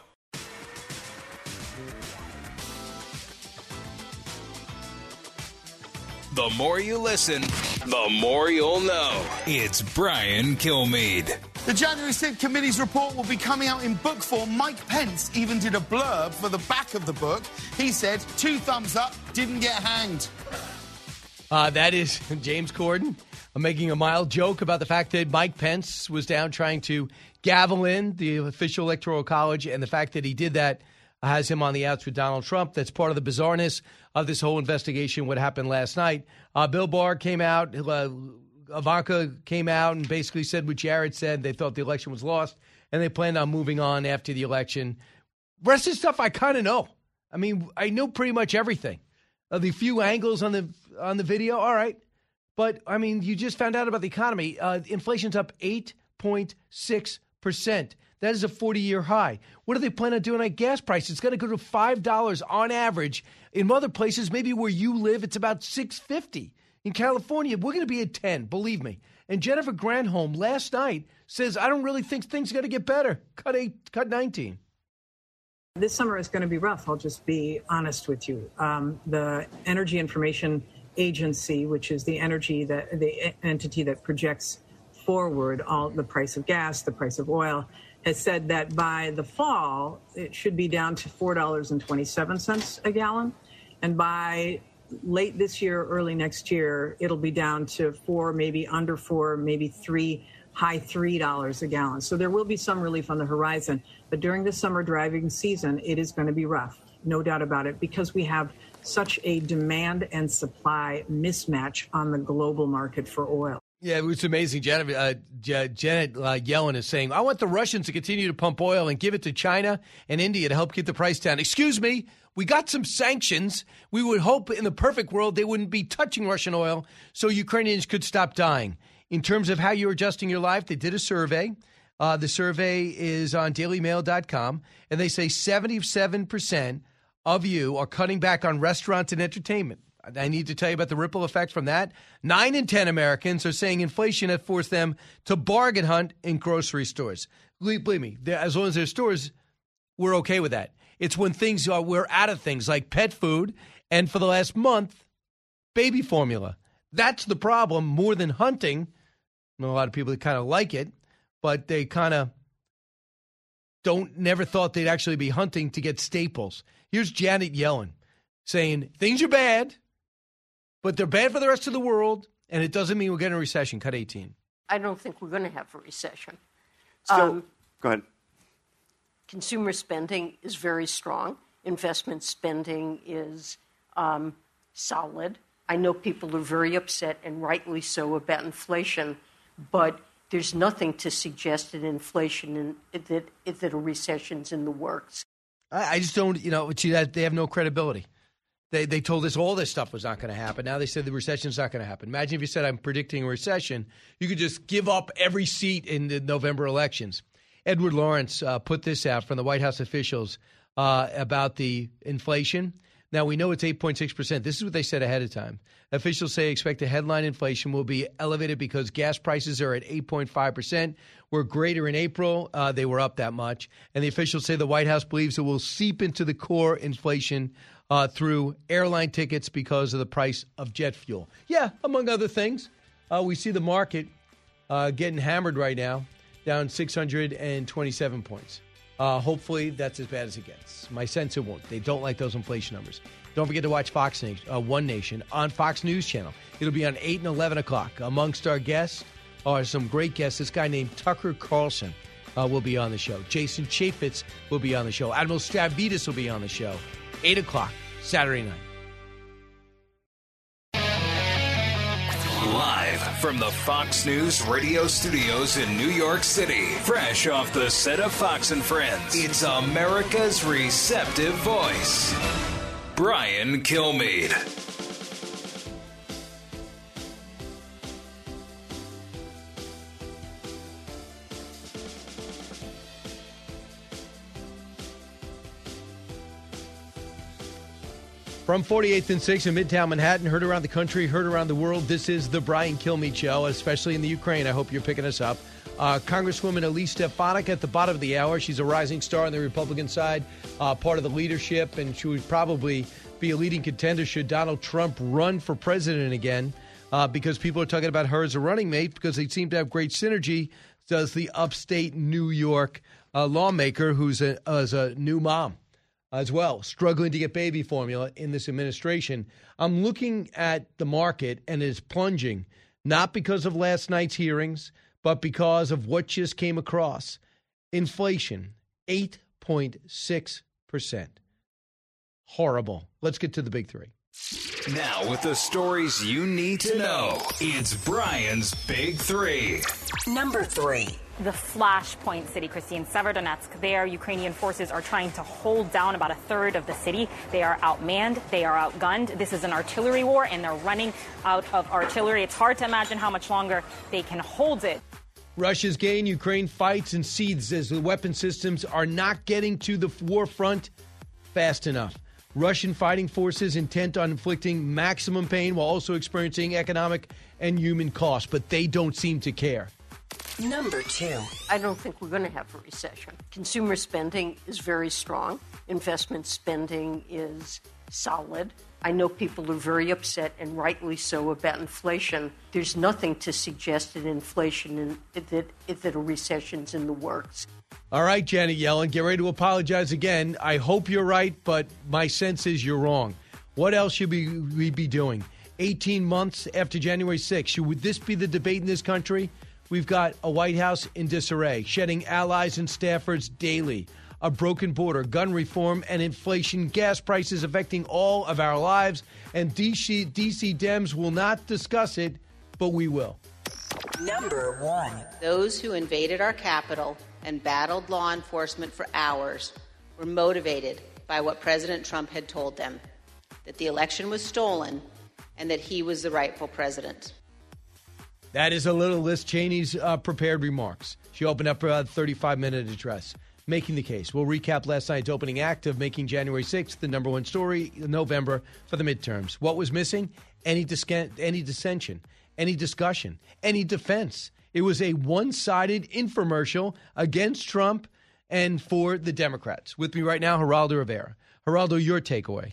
The more you listen, the more you'll know. It's Brian Kilmeade. The January 6th committee's report will be coming out in book form. Mike Pence even did a blurb for the back of the book. He said, two thumbs up, didn't get hanged. Uh, that is James Corden uh, making a mild joke about the fact that Mike Pence was down trying to gavel in the official electoral college, and the fact that he did that has him on the outs with Donald Trump. That's part of the bizarreness of this whole investigation. What happened last night? Uh, Bill Barr came out. Uh, Ivanka came out and basically said what Jared said. They thought the election was lost, and they planned on moving on after the election. Rest of the stuff I kind of know. I mean, I know pretty much everything. Uh, the few angles on the on the video, all right. But I mean, you just found out about the economy. Uh, inflation's up eight point six percent. That is a forty-year high. What do they plan on doing on gas prices? It's going to go to five dollars on average. In other places, maybe where you live, it's about six fifty. In California, we're going to be at ten. Believe me. And Jennifer Granholm last night says, "I don't really think things are going to get better." Cut eight, cut nineteen. This summer is going to be rough. I'll just be honest with you. Um, the Energy Information Agency, which is the energy that the entity that projects forward all the price of gas, the price of oil, has said that by the fall it should be down to four dollars and twenty-seven cents a gallon, and by late this year, early next year, it'll be down to four, maybe under four, maybe three, high three dollars a gallon. So there will be some relief on the horizon. But during the summer driving season, it is going to be rough, no doubt about it, because we have such a demand and supply mismatch on the global market for oil. Yeah, it was amazing. Janet, uh, Janet uh, Yellen is saying, I want the Russians to continue to pump oil and give it to China and India to help get the price down. Excuse me, we got some sanctions. We would hope in the perfect world they wouldn't be touching Russian oil so Ukrainians could stop dying. In terms of how you're adjusting your life, they did a survey. Uh, the survey is on dailymail.com, and they say 77% of you are cutting back on restaurants and entertainment. I need to tell you about the ripple effect from that. Nine in 10 Americans are saying inflation has forced them to bargain hunt in grocery stores. Believe me, as long as there's stores, we're okay with that. It's when things are, we're out of things like pet food, and for the last month, baby formula. That's the problem more than hunting. A lot of people that kind of like it, but they kind of don't never thought they'd actually be hunting to get staples. Here's Janet Yellen saying things are bad, but they're bad for the rest of the world, and it doesn't mean we're getting a recession. Cut 18. I don't think we're going to have a recession. So, um, go ahead. Consumer spending is very strong. Investment spending is um, solid. I know people are very upset, and rightly so, about inflation, but there's nothing to suggest that inflation and that that a recession's in the works. I, just don't, you know, they have no credibility. They, they told us all this stuff was not going to happen. Now they said the recession's not going to happen. Imagine if you said, I'm predicting a recession. You could just give up every seat in the November elections. Edward Lawrence uh, put this out from the White House officials uh, about the inflation. Now we know it's 8.6%. This is what they said ahead of time. Officials say expect the headline inflation will be elevated because gas prices are at 8.5%. Were greater in April. Uh, they were up that much. And the officials say the White House believes it will seep into the core inflation uh, through airline tickets because of the price of jet fuel. Yeah, among other things. Uh, we see the market uh, getting hammered right now, down 627 points. Uh, hopefully, that's as bad as it gets. My sense it won't. They don't like those inflation numbers. Don't forget to watch Fox Nation, uh, One Nation on Fox News Channel. It'll be on 8 and 11 o'clock. Amongst our guests are some great guests. This guy named Tucker Carlson uh, will be on the show. Jason Chaffetz will be on the show. Admiral Stavridis will be on the show. 8 o'clock, Saturday night. Live from the Fox News radio studios in New York City, fresh off the set of Fox and Friends, it's America's receptive voice, Brian Kilmeade. From 48th and 6th in Midtown Manhattan, heard around the country, heard around the world. This is the Brian Kilmeade Show, especially in the Ukraine. I hope you're picking us up. Uh, Congresswoman Elise Stefanik at the bottom of the hour. She's a rising star on the Republican side, uh, part of the leadership, and she would probably be a leading contender should Donald Trump run for president again, uh, because people are talking about her as a running mate because they seem to have great synergy. Does the upstate New York uh, lawmaker who's a, a new mom? As well, struggling to get baby formula in this administration. I'm looking at the market and it's plunging, not because of last night's hearings, but because of what just came across. Inflation, 8.6%. Horrible. Let's get to the big three. Now, with the stories you need to know, it's Brian's Big Three. Number three. The flashpoint city, Christine, Severodonetsk. There, Ukrainian forces are trying to hold down about a third of the city. They are outmanned, they are outgunned. This is an artillery war, and they're running out of artillery. It's hard to imagine how much longer they can hold it. Russia's gain, Ukraine fights and seethes as the weapon systems are not getting to the war front fast enough. Russian fighting forces intent on inflicting maximum pain while also experiencing economic and human cost, but they don't seem to care. Number two. I don't think we're going to have a recession. Consumer spending is very strong, investment spending is solid. I know people are very upset, and rightly so, about inflation. There's nothing to suggest that inflation and that, that a recession's in the works. All right, Janet Yellen, get ready to apologize again. I hope you're right, but my sense is you're wrong. What else should we, we be doing? 18 months after January 6th, should would this be the debate in this country? We've got a White House in disarray, shedding allies and staffers daily, a broken border, gun reform, and inflation, gas prices affecting all of our lives. And DC, DC Dems will not discuss it, but we will. Number one. Those who invaded our Capitol and battled law enforcement for hours were motivated by what President Trump had told them that the election was stolen and that he was the rightful president. That is a little Liz Cheney's uh, prepared remarks. She opened up a 35 minute address making the case. We'll recap last night's opening act of making January 6th the number one story in November for the midterms. What was missing? Any, dis- any dissension, any discussion, any defense. It was a one sided infomercial against Trump and for the Democrats. With me right now, Geraldo Rivera. Geraldo, your takeaway.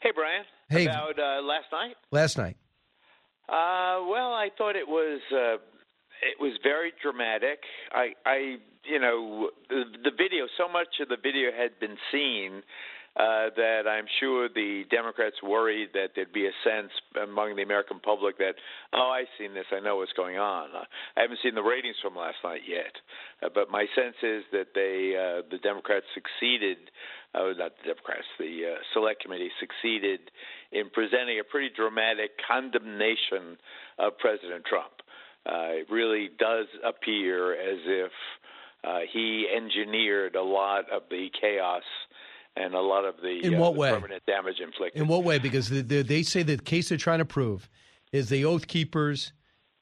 Hey, Brian. Hey. About uh, last night? Last night. Uh, well, I thought it was uh, it was very dramatic. I, I, you know, the, the video. So much of the video had been seen uh, that I'm sure the Democrats worried that there'd be a sense among the American public that, oh, I've seen this, I know what's going on. Uh, I haven't seen the ratings from last night yet, uh, but my sense is that they, uh, the Democrats succeeded, uh, not the Democrats, the uh, Select Committee succeeded in presenting a pretty dramatic condemnation of President Trump. Uh, it really does appear as if uh, he engineered a lot of the chaos and a lot of the, In what uh, the way? permanent damage inflicted. In what way? Because the, the, they say the case they're trying to prove is the Oath Keepers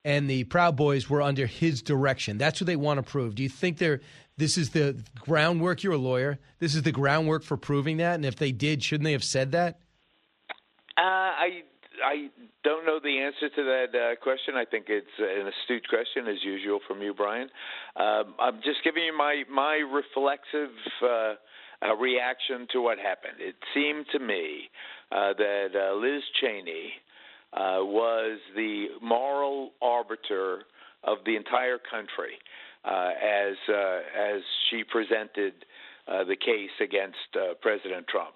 and the Proud Boys were under his direction. That's what they want to prove. Do you think they're this is the groundwork? You're a lawyer. This is the groundwork for proving that. And if they did, shouldn't they have said that? Uh, I I don't know the answer to that uh, question. I think it's an astute question, as usual, from you, Brian. Um, I'm just giving you my my reflexive uh, uh, reaction to what happened. It seemed to me uh, that uh, Liz Cheney uh, was the moral arbiter of the entire country as as she presented the case against President Trump.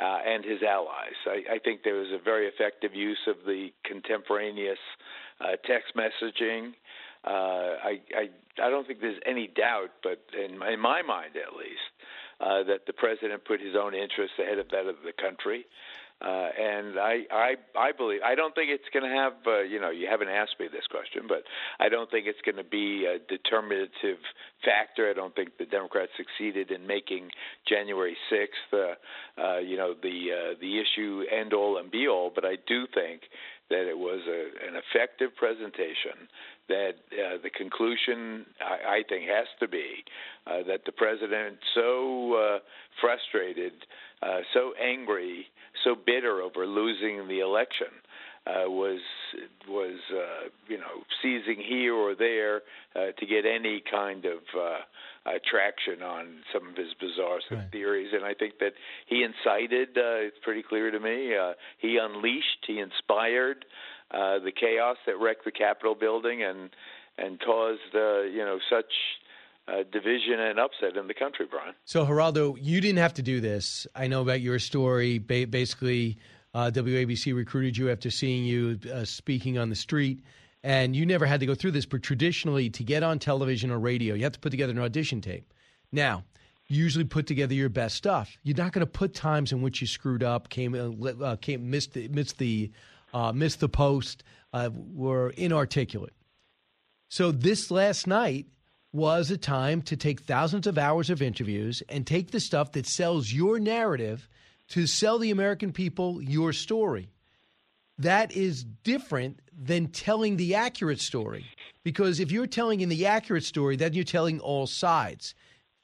Uh, and his allies. I, I think there was a very effective use of the contemporaneous uh, text messaging. Uh, I, I I don't think there's any doubt, but in my, in my mind at least, uh, that the president put his own interests ahead of that of the country. Uh, and I, I, I believe I don't think it's going to have. Uh, you know, you haven't asked me this question, but I don't think it's going to be a determinative factor. I don't think the Democrats succeeded in making January sixth, uh, uh, you know, the uh, the issue end all and be all. But I do think that it was a, an effective presentation. That uh, the conclusion, I, I think, has to be uh, that the president so uh, frustrated, uh, so angry, so bitter over losing the election. Uh, was was uh, you know seizing here or there uh, to get any kind of uh, traction on some of his bizarre theories, and I think that he incited. Uh, it's pretty clear to me. Uh, he unleashed, he inspired uh, the chaos that wrecked the Capitol building and and caused uh, you know such uh, division and upset in the country, Brian. So, Geraldo, you didn't have to do this. I know about your story. Ba- basically, uh, WABC recruited you after seeing you uh, speaking on the street, and you never had to go through this. But traditionally, to get on television or radio, you have to put together an audition tape. Now, you usually put together your best stuff. You're not going to put times in which you screwed up, came, uh, came missed, missed the uh, missed the post, uh, were inarticulate. So this last night was a time to take thousands of hours of interviews and take the stuff that sells your narrative to sell the American people your story. That is different than telling the accurate story. Because if you're telling in the accurate story, then you're telling all sides.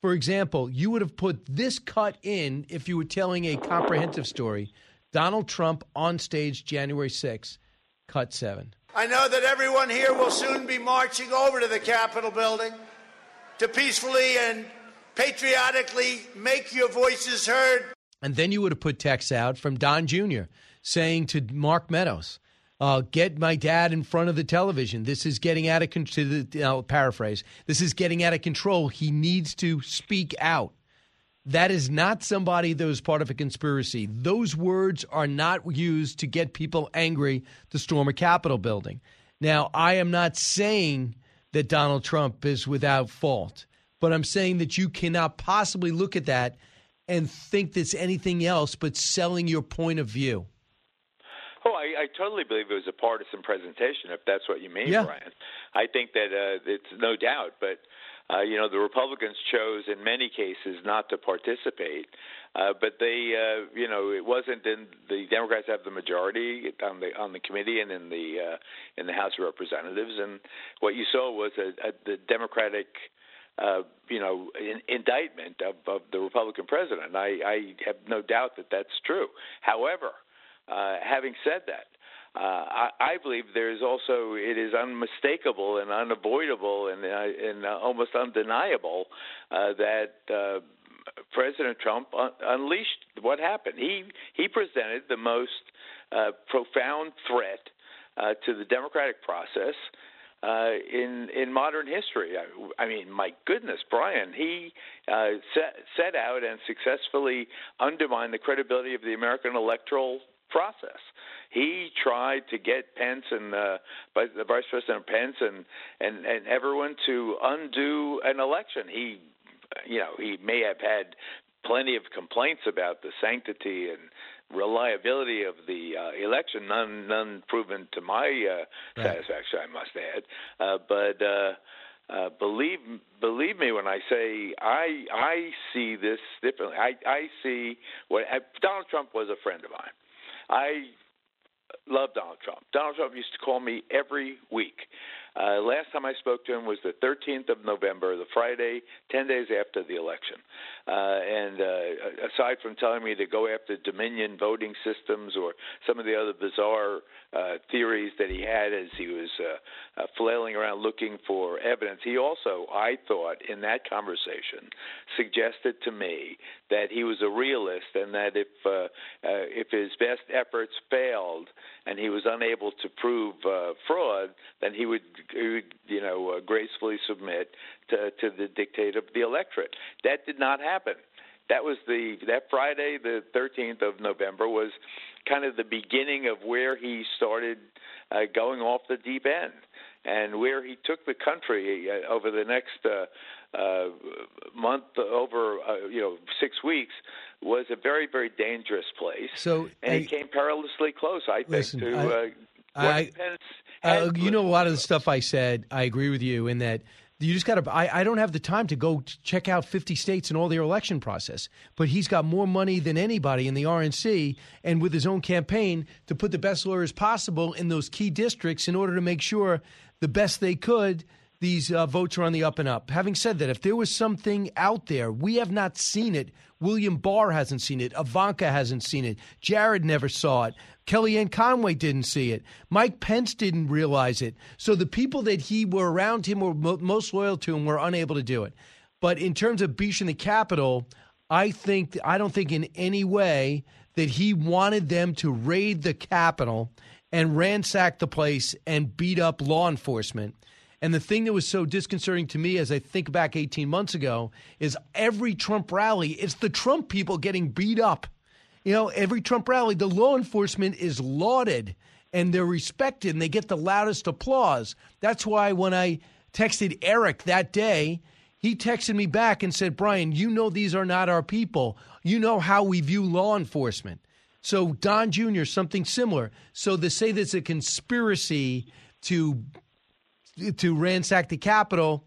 For example, you would have put this cut in if you were telling a comprehensive story. Donald Trump on stage January 6th, cut seven. I know that everyone here will soon be marching over to the Capitol building to peacefully and patriotically make your voices heard. And then you would have put texts out from Don Jr. saying to Mark Meadows, uh, get my dad in front of the television. This is getting out of control. I'll paraphrase. This is getting out of control. He needs to speak out. That is not somebody that was part of a conspiracy. Those words are not used to get people angry to storm a Capitol building. Now, I am not saying that Donald Trump is without fault, but I'm saying that you cannot possibly look at that and think that's anything else but selling your point of view. Oh, I, I totally believe it was a partisan presentation, if that's what you mean, Yeah. Brian. I think that uh, it's no doubt, but uh, you know, the Republicans chose in many cases not to participate. Uh, but they, uh, you know, it wasn't in the Democrats have the majority on the on the committee and in the uh, in the House of Representatives, and what you saw was a, a the Democratic uh, you know, in, indictment of, of the Republican president. I, I have no doubt that that's true. However, uh, having said that, uh, I, I believe there is also it is unmistakable and unavoidable and uh, and uh, almost undeniable uh, that. Uh, President Trump un- unleashed what happened. He he presented the most uh, profound threat uh, to the democratic process uh, in in modern history. I, I mean, my goodness, Brian, he uh, set set out and successfully undermined the credibility of the American electoral process. He tried to get Pence and uh, the Vice President Pence and, and and everyone to undo an election. He, you know, he may have had plenty of complaints about the sanctity and reliability of the uh, election, none none proven to my uh, Right. satisfaction, I must add. Uh, but uh, uh, believe believe me when I say I I see this differently. I I see what uh, Donald Trump was a friend of mine. I love Donald Trump. Donald Trump used to call me every week. Uh, last time I spoke to him was the 13th of November, the Friday, 10 days after the election. Uh, and uh, aside from telling me to go after Dominion voting systems or some of the other bizarre uh, theories that he had as he was uh, uh, flailing around looking for evidence, he also, I thought, in that conversation, suggested to me that he was a realist and that if uh, uh, if his best efforts failed and he was unable to prove uh, fraud, then he would, would you know, uh, gracefully submit to, to the dictate of the electorate. That did not happen. That was the that Friday, the 13th of November, was kind of the beginning of where he started uh, going off the deep end and where he took the country uh, over the next uh, uh, month, over uh, you know six weeks, was a very very dangerous place. So, and I- he came perilously close, I think, Listen, to I- uh, I- Pence Uh, you know, a lot of the stuff I said, I agree with you in that you just got to. I, I don't have the time to go t- check out 50 states and all their election process, but he's got more money than anybody in the RNC and with his own campaign to put the best lawyers possible in those key districts in order to make sure the best they could. These uh, votes are on the up and up. Having said that, if there was something out there, we have not seen it. William Barr hasn't seen it. Ivanka hasn't seen it. Jared never saw it. Kellyanne Conway didn't see it. Mike Pence didn't realize it. So the people that he were around him were mo- most loyal to him were unable to do it. But in terms of breaching the Capitol, I think I don't think in any way that he wanted them to raid the Capitol and ransack the place and beat up law enforcement. And the thing that was so disconcerting to me as I think back 18 months ago is every Trump rally, it's the Trump people getting beat up. You know, every Trump rally, the law enforcement is lauded and they're respected and they get the loudest applause. That's why when I texted Eric that day, he texted me back and said, Brian, you know these are not our people. You know how we view law enforcement. So, Don Jr., something similar. So, to say there's a conspiracy to to ransack the Capitol,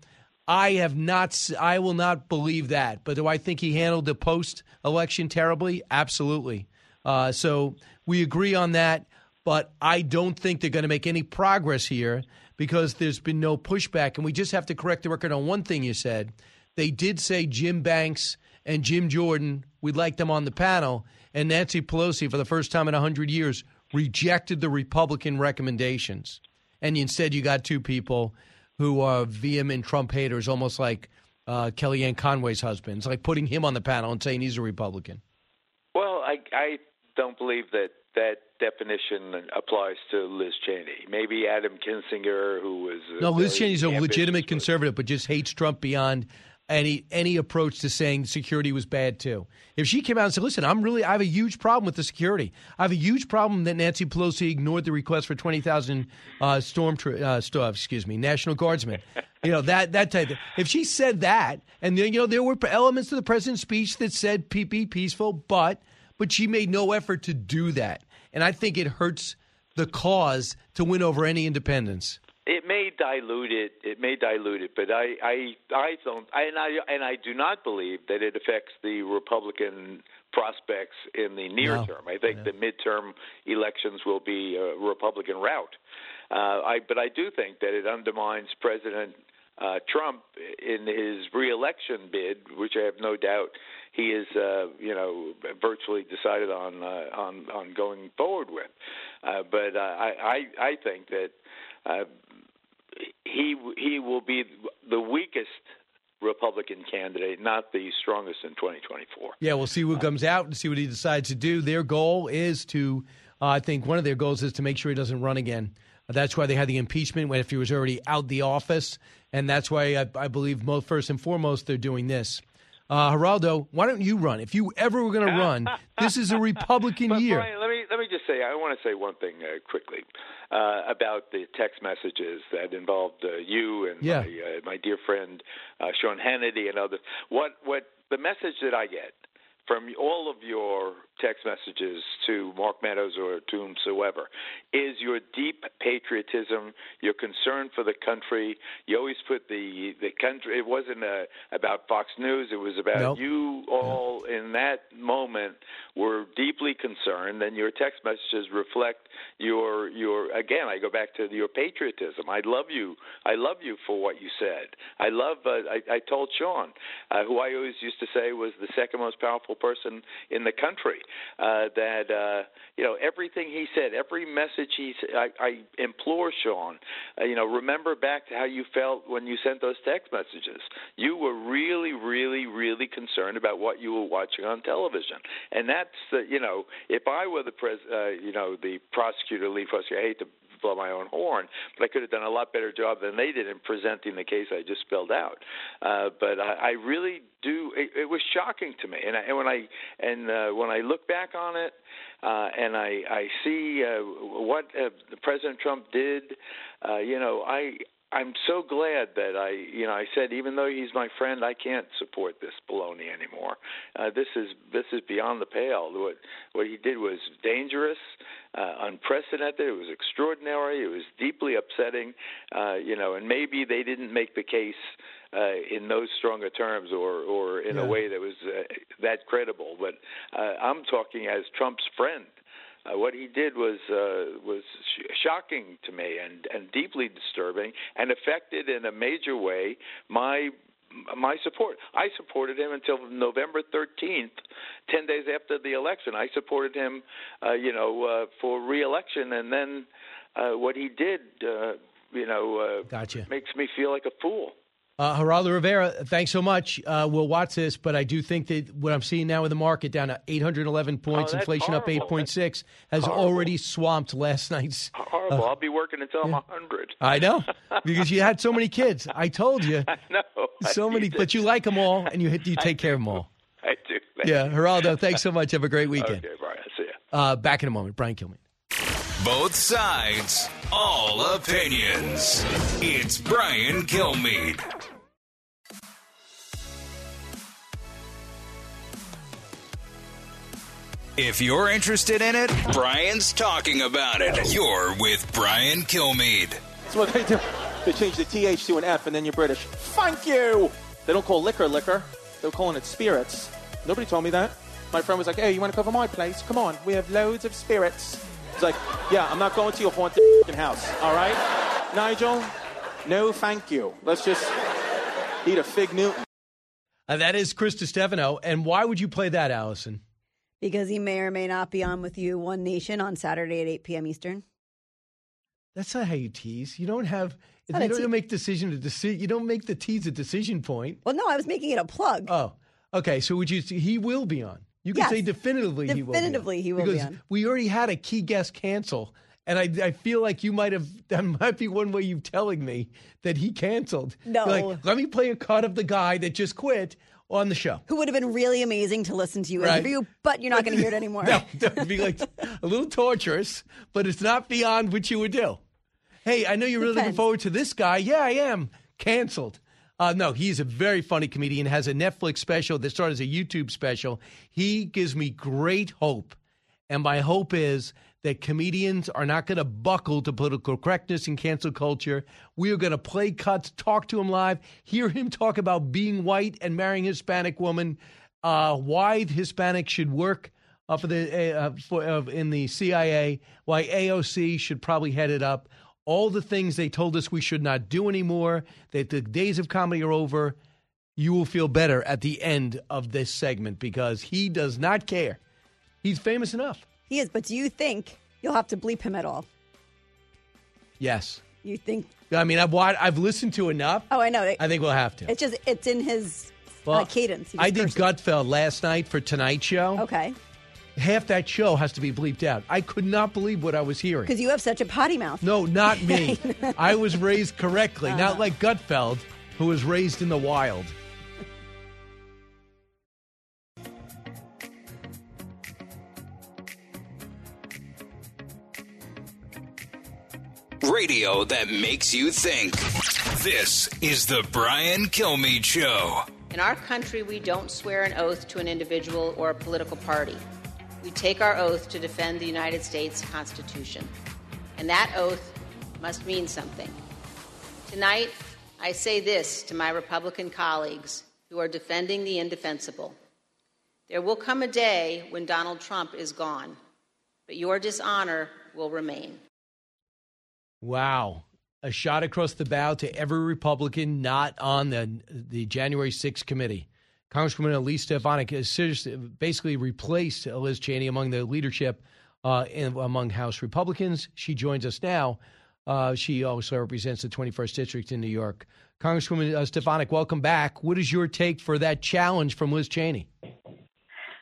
I have not. I will not believe that. But do I think he handled the post election terribly? Absolutely. Uh, so we agree on that. But I don't think they're going to make any progress here because there's been no pushback. And we just have to correct the record on one thing you said. They did say Jim Banks and Jim Jordan, we'd like them on the panel. And Nancy Pelosi, for the first time in 100 years, rejected the Republican recommendations. And instead you got two people who are vehement Trump haters, almost like uh, Kellyanne Conway's husband. It's like putting him on the panel and saying he's a Republican. Well, I I don't believe that that definition applies to Liz Cheney. Maybe Adam Kinzinger, who was No, Liz Cheney's a legitimate conservative, but just hates Trump beyond any any approach to saying security was bad too. If she came out and said, "Listen, I'm really I have a huge problem with the security. I have a huge problem that Nancy Pelosi ignored the request for twenty thousand uh, storm tr- uh, excuse me National Guardsmen." you know that that type. Of, if she said that, and then you know there were elements of the president's speech that said "be be peaceful," but but she made no effort to do that, and I think it hurts the cause to win over any independents. It may dilute it. It may dilute it, but I, I, I don't, I, and I, and I do not believe that it affects the Republican prospects in the near No. term. I think the midterm elections will be a Republican rout. Uh, I, but I do think that it undermines President uh, Trump in his reelection bid, which I have no doubt he is, uh, you know, virtually decided on uh, on on going forward with. Uh, but uh, I, I I think that uh, he he will be the weakest Republican candidate, not the strongest in 2024. Yeah, we'll see what comes out and see what he decides to do. Their goal is to, uh, I think one of their goals is to make sure he doesn't run again. That's why they had the impeachment when if he was already out the office, and that's why I, I believe most, first and foremost they're doing this. Uh, Geraldo, why don't you run? If you ever were going to run, this is a Republican year. Brian, let me let me just say I want to say one thing uh, quickly uh, about the text messages that involved uh, you and Yeah. my uh, my dear friend uh, Sean Hannity and others. What what the message that I get from all of your text messages to Mark Meadows or to whomsoever is your deep patriotism, your concern for the country. You always put the the country. It wasn't uh about Fox News. It was about Nope. you all in that moment were deeply concerned, and your text messages reflect your your. Again, I go back to your patriotism. I love you. I love you for what you said. I love. Uh, I, I told Sean, uh, who I always used to say was the second most powerful person in the country, uh, that uh, you know everything he said, every message he. I, I implore Sean, uh, you know, remember back to how you felt when you sent those text messages. You were really, really, really concerned about what you were watching on television, and that's the, you know, if I were the pres, uh, you know, the prosecutor, lead prosecutor, I hate to blow my own horn, but I could have done a lot better job than they did in presenting the case I just spelled out. Uh, but I, I really do. It, it was shocking to me, and, I, and when I and uh, when I look back on it, uh, and I I see uh, what uh, President Trump did, uh, you know, I. I'm so glad that I, you know, I said even though he's my friend, I can't support this baloney anymore. Uh, this is this is beyond the pale. What what he did was dangerous, uh, unprecedented. It was extraordinary. It was deeply upsetting. Uh, you know, and maybe they didn't make the case uh, in those stronger terms or or in Yeah. a way that was uh, that credible. But uh, I'm talking as Trump's friend. Uh, what he did was uh, was sh- shocking to me and and deeply disturbing, and affected in a major way my my support. I supported him until November 13th, 10 days after the election. I supported him, uh, you know, uh, for reelection, and then uh, what he did, uh, you know, uh, Gotcha. makes me feel like a fool. Uh, Geraldo Rivera, thanks so much. Uh, we'll watch this, but I do think that what I'm seeing now with the market down to 811 points, Oh, that's inflation up 8.6, has Horrible. already swamped last night's. Horrible. uh, I'll be working until I'm 100. I know because you had so many kids. I told you, No, I so many, need but you like them all, and you you take care of them all. I do. Thank Yeah, you. Geraldo, thanks so much. Have a great weekend. Okay, Brian. See ya. Uh, back in a moment, Brian Kilmeade. Both sides, all opinions. It's Brian Kilmeade. If you're interested in it, Brian's talking about it. You're with Brian Kilmeade. That's what they do. They change the TH to an F and then you're British. Thank you! They don't call liquor liquor. They're calling it spirits. Nobody told me that. My friend was like, hey, you want to cover my place? Come on, we have loads of spirits. He's like, yeah, I'm not going to your haunted house, all right? Nigel, no thank you. Let's just eat a fig Newton. Uh, that is Chris Distefano. And why would you play that, Allison? Because he may or may not be on with you, One Nation, on Saturday at 8 p.m. Eastern. That's not how you tease. You don't have. You don't te- make decision a decision. You don't make the tease a decision point. Well, no, I was making it a plug. Oh, okay. So would you? He will be on. You can Yes. say definitively. he will. Definitively he will be because on. we already had a key guest cancel, and I, I feel like you might have. That might be one way you telling me that he canceled. No. Like, let me play a cut of the guy that just quit on the show. Who would have been really amazing to listen to you Right. interview, but you're not going to hear it anymore. No, that would be like a little torturous, but it's not beyond what you would do. Hey, I know you're really looking forward to this guy. Yeah, I am. Canceled. Uh, no, he's a very funny comedian, has a Netflix special that started as a YouTube special. He gives me great hope. And my hope is that comedians are not going to buckle to political correctness and cancel culture. We are going to play cuts, talk to him live, hear him talk about being white and marrying a Hispanic woman, uh, why Hispanics should work uh, for the uh, for, uh, in the CIA, why AOC should probably head it up. All the things they told us we should not do anymore, that the days of comedy are over. You will feel better at the end of this segment because he does not care. He's famous enough. He is, but do you think you'll have to bleep him at all? Yes. You think? I mean, I've watched, I've listened to enough. Oh, I know. I think we'll have to. It's just it's in his Well, uh, cadence. I did. Gutfeld last night for Tonight Show. Okay, Half that show has to be bleeped out. I could not believe what I was hearing. because you have such a potty mouth. No, not me. I was raised correctly, Uh-huh. not like Gutfeld, who was raised in the wild. Radio that makes you think. This is the Brian Kilmeade Show. In our country, we don't swear an oath to an individual or a political party. We take our oath to defend the United States Constitution. And that oath must mean something. Tonight, I say this to my Republican colleagues who are defending the indefensible. There will come a day when Donald Trump is gone, but your dishonor will remain. Wow. A shot across the bow to every Republican not on the the January 6th committee. Congresswoman Elise Stefanik has basically replaced Liz Cheney among the leadership uh, in, among House Republicans. She joins us now. Uh, she also represents the 21st District in New York. Congresswoman uh, Stefanik, welcome back. What is your take for that challenge from Liz Cheney?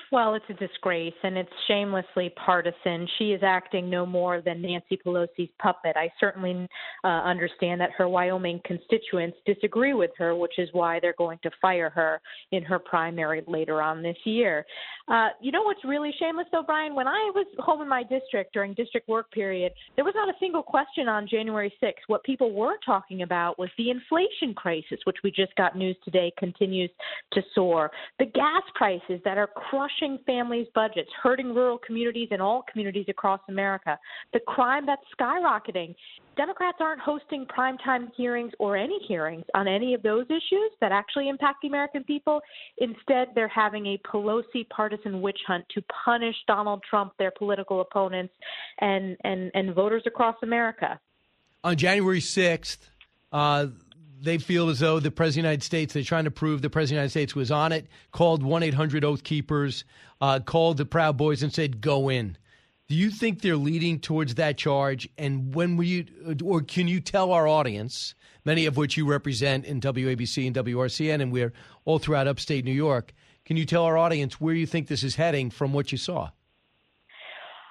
Well, it's a disgrace and it's shamelessly partisan. She is acting no more than Nancy Pelosi's puppet. I certainly uh, understand that her Wyoming constituents disagree with her, which is why they're going to fire her in her primary later on this year. Uh, you know what's really shameless, though, Brian? When I was home in my district during district work period, there was not a single question on January 6th. What people were talking about was the inflation crisis, which we just got news today continues to soar, the gas prices that are crushing families' budgets, hurting rural communities and all communities across America, the crime that's skyrocketing. Democrats aren't hosting primetime hearings or any hearings on any of those issues that actually impact the American people. Instead, they're having a Pelosi partisan witch hunt to punish Donald Trump, their political opponents, and, and, and voters across America. on January 6th, uh, they feel as though the President of the United States, they're trying to prove the President of the United States was on it, called 1 800 Oath Keepers, uh, called the Proud Boys and said, go in. Do you think they're leading towards that charge? And when will you, or can you tell our audience, many of which you represent in WABC and WRCN, and we're all throughout upstate New York, can you tell our audience where you think this is heading from what you saw?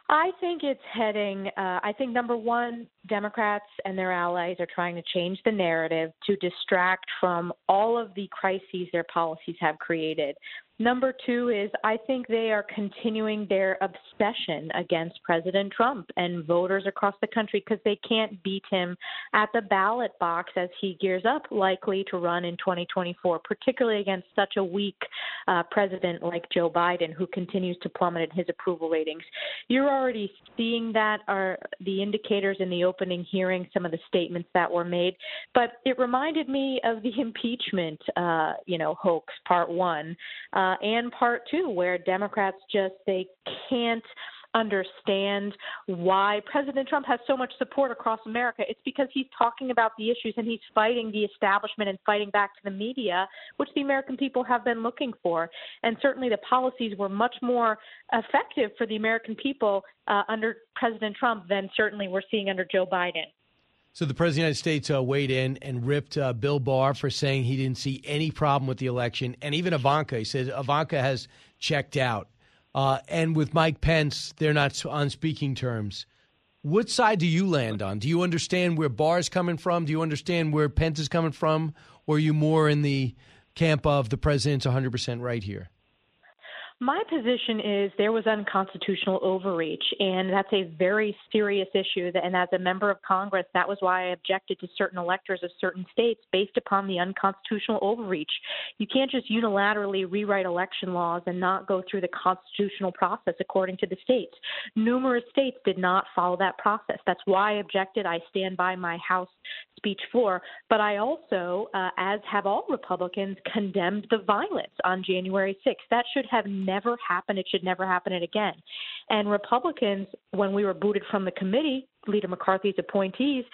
I think it's heading. Uh, I think number one, Democrats and their allies are trying to change the narrative to distract from all of the crises their policies have created. Number two is I think they are continuing their obsession against President Trump and voters across the country because they can't beat him at the ballot box as he gears up, likely to run in 2024, particularly against such a weak uh, president like Joe Biden, who continues to plummet in his approval ratings. You're already seeing that are the indicators in the opening hearing, some of the statements that were made. But it reminded me of the impeachment, uh, you know, hoax part one uh, and part two, where Democrats just they can't understand why President Trump has so much support across America. It's because he's talking about the issues and he's fighting the establishment and fighting back to the media, which the American people have been looking for. And certainly the policies were much more effective for the American people uh, under President Trump than certainly we're seeing under Joe Biden. So the president of the United States uh, weighed in and ripped uh, Bill Barr for saying he didn't see any problem with the election, and even Ivanka. He said Ivanka has checked out. Uh, and with Mike Pence, they're not on speaking terms. What side do you land on? Do you understand where Barr's coming from? Do you understand where Pence is coming from? Or are you more in the camp of the president's 100% right here? My position is there was unconstitutional overreach, and that's a very serious issue. And as a member of Congress, that was why I objected to certain electors of certain states based upon the unconstitutional overreach. You can't just unilaterally rewrite election laws and not go through the constitutional process according to the states. Numerous states did not follow that process. That's why I objected. I stand by my House speech for. But I also, uh, as have all Republicans, condemned the violence on January 6th. That should have never happen. It should never happen again. And Republicans, when we were booted from the committee, Leader McCarthy's appointees,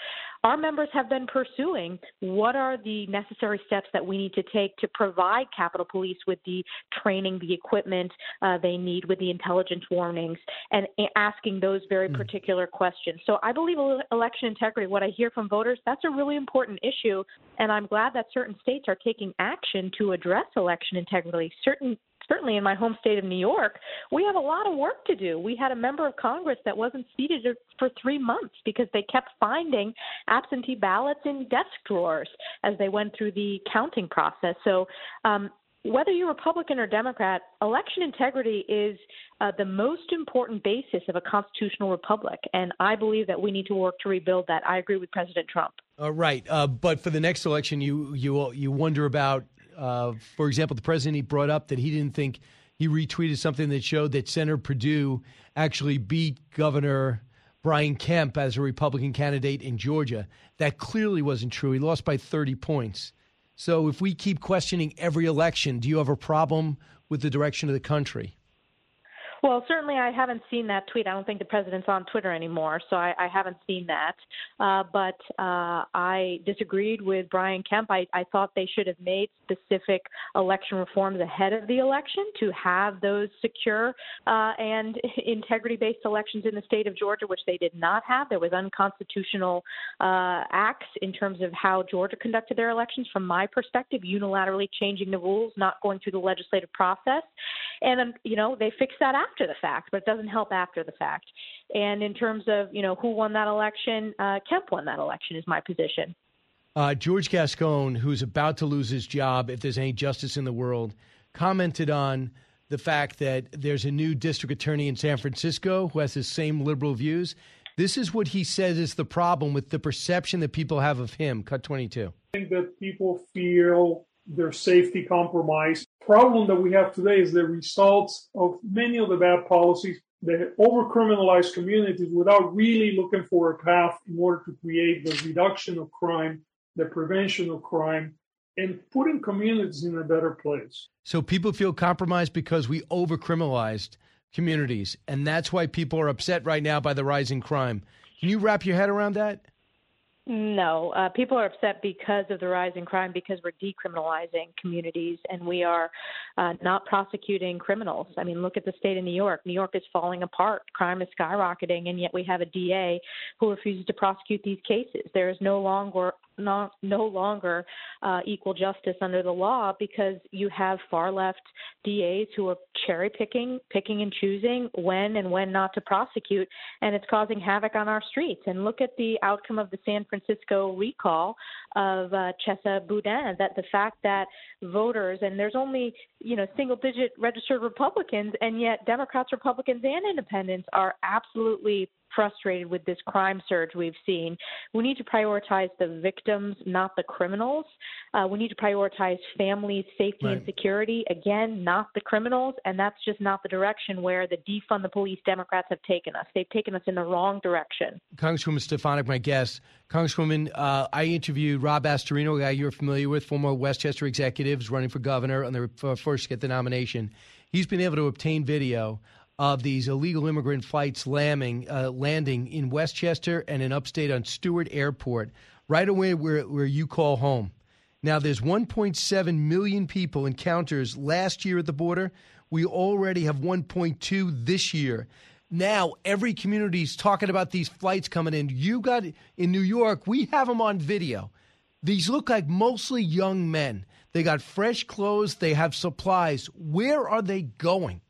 our members have been pursuing what are the necessary steps that we need to take to provide Capitol Police with the training, the equipment uh, they need, with the intelligence warnings, and asking those very mm. particular questions. So I believe election integrity, what I hear from voters, that's a really important issue. And I'm glad that certain states are taking action to address election integrity. Certain certainly in my home state of New York, we have a lot of work to do. We had a member of Congress that wasn't seated for three months because they kept finding absentee ballots in desk drawers as they went through the counting process. So, um, whether you're Republican or Democrat, election integrity is uh, the most important basis of a constitutional republic, and I believe that we need to work to rebuild that. I agree with President Trump. Uh, right, uh, but for the next election, you you you wonder about uh, for example, the president he brought up that he didn't think he retweeted something that showed that Senator Perdue actually beat Governor Brian Kemp as a Republican candidate in Georgia. That clearly wasn't true. He lost by 30 points. So if we keep questioning every election, do you have a problem with the direction of the country? Well, certainly I haven't seen that tweet. I don't think the president's on Twitter anymore, so I, I haven't seen that. Uh, but uh, I disagreed with Brian Kemp. I, I thought they should have made specific election reforms ahead of the election to have those secure uh, and integrity based elections in the state of Georgia, which they did not have. There was unconstitutional uh, acts in terms of how Georgia conducted their elections, from my perspective, unilaterally changing the rules, not going through the legislative process. And, um, you know, they fixed that after after the fact, but it doesn't help after the fact. And in terms of you know who won that election, uh, Kemp won that election is my position. Uh, George Gascon, who's about to lose his job if there's any justice in the world, commented on the fact that there's a new district attorney in San Francisco who has the same liberal views. This is what he says is the problem with the perception that people have of him. Cut 22. I think that people feel their safety compromised. Problem that we have today is the results of many of the bad policies that over-criminalize communities without really looking for a path in order to create the reduction of crime, the prevention of crime, and putting communities in a better place. So people feel compromised because we over-criminalized communities, and that's why people are upset right now by the rising crime. Can you wrap your head around that? No, uh, people are upset because of the rise in crime because we're decriminalizing communities and we are uh, not prosecuting criminals. I mean, look at the state of New York. New York is falling apart. Crime is skyrocketing, and yet we have a DA who refuses to prosecute these cases. There is no longer not no longer uh, equal justice under the law because you have far left DAs who are cherry picking, picking and choosing when and when not to prosecute, and it's causing havoc on our streets. And look at the outcome of the San Francisco recall of uh, Chesa Boudin. That the fact that voters and there's only you know single digit registered Republicans, and yet Democrats, Republicans, and Independents are absolutely frustrated with this crime surge we've seen. We need to prioritize the victims, not the criminals. Uh, we need to prioritize families' safety right. and security, again, not the criminals. And that's just not the direction where the defund the police Democrats have taken us. They've taken us in the wrong direction. Congresswoman Stefanik, my guest. Congresswoman, uh, I interviewed Rob Astorino, a guy you're familiar with, former Westchester executives running for governor on the first to get the nomination. He's been able to obtain video of these illegal immigrant flights landing, uh, landing in Westchester and in upstate on Stewart Airport, right away where, where you call home. Now, there's 1.7 million people encounters last year at the border. We already have 1.2 this year. now every community's talking about these flights coming in. You got in New York, we have them on video. These look like mostly young men. They got fresh clothes, they have supplies. Where are they going?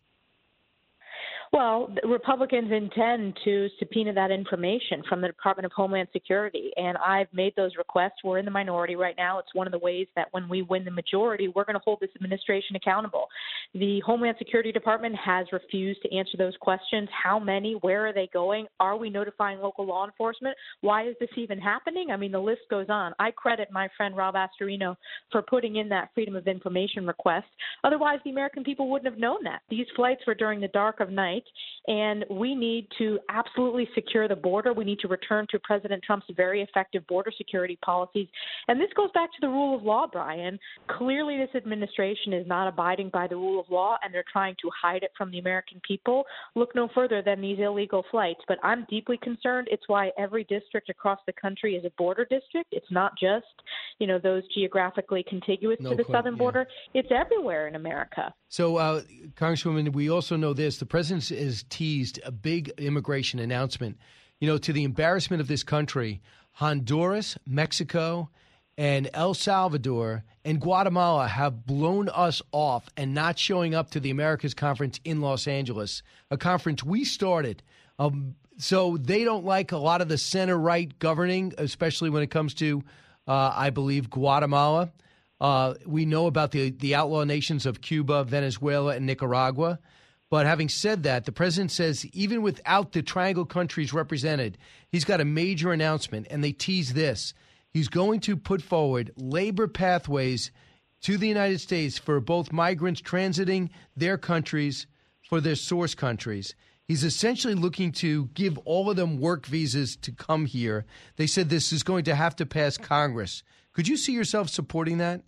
Well, Republicans intend to subpoena that information from the Department of Homeland Security, and I've made those requests. We're in the minority right now. It's one of the ways that when we win the majority, we're going to hold this administration accountable. The Homeland Security Department has refused to answer those questions. How many? Where are they going? Are we notifying local law enforcement? Why is this even happening? I mean, the list goes on. I credit my friend Rob Astorino for putting in that Freedom of Information request. Otherwise, the American people wouldn't have known that. These flights were during the dark of night and we need to absolutely secure the border. We need to return to President Trump's very effective border security policies. And this goes back to the rule of law, Brian. Clearly, this administration is not abiding by the rule of law, and they're trying to hide it from the American people. Look no further than these illegal flights. But I'm deeply concerned. It's why every district across the country is a border district. It's not just, you know, those geographically contiguous No to the southern yeah. border. It's everywhere in America. So, uh, Congresswoman, we also know this: the president has teased a big immigration announcement. You know, to the embarrassment of this country, Honduras, Mexico, and El Salvador and Guatemala have blown us off and not showing up to the Americas Conference in Los Angeles, a conference we started. Um, so they don't like a lot of the center right governing, especially when it comes to, uh, I believe, Guatemala. Uh, we know about the, the outlaw nations of Cuba, Venezuela, and Nicaragua. But having said that, the president says even without the triangle countries represented, he's got a major announcement, and they tease this. He's going to put forward labor pathways to the United States for both migrants transiting their countries for their source countries. He's essentially looking to give all of them work visas to come here. They said this is going to have to pass Congress. Could you see yourself supporting that?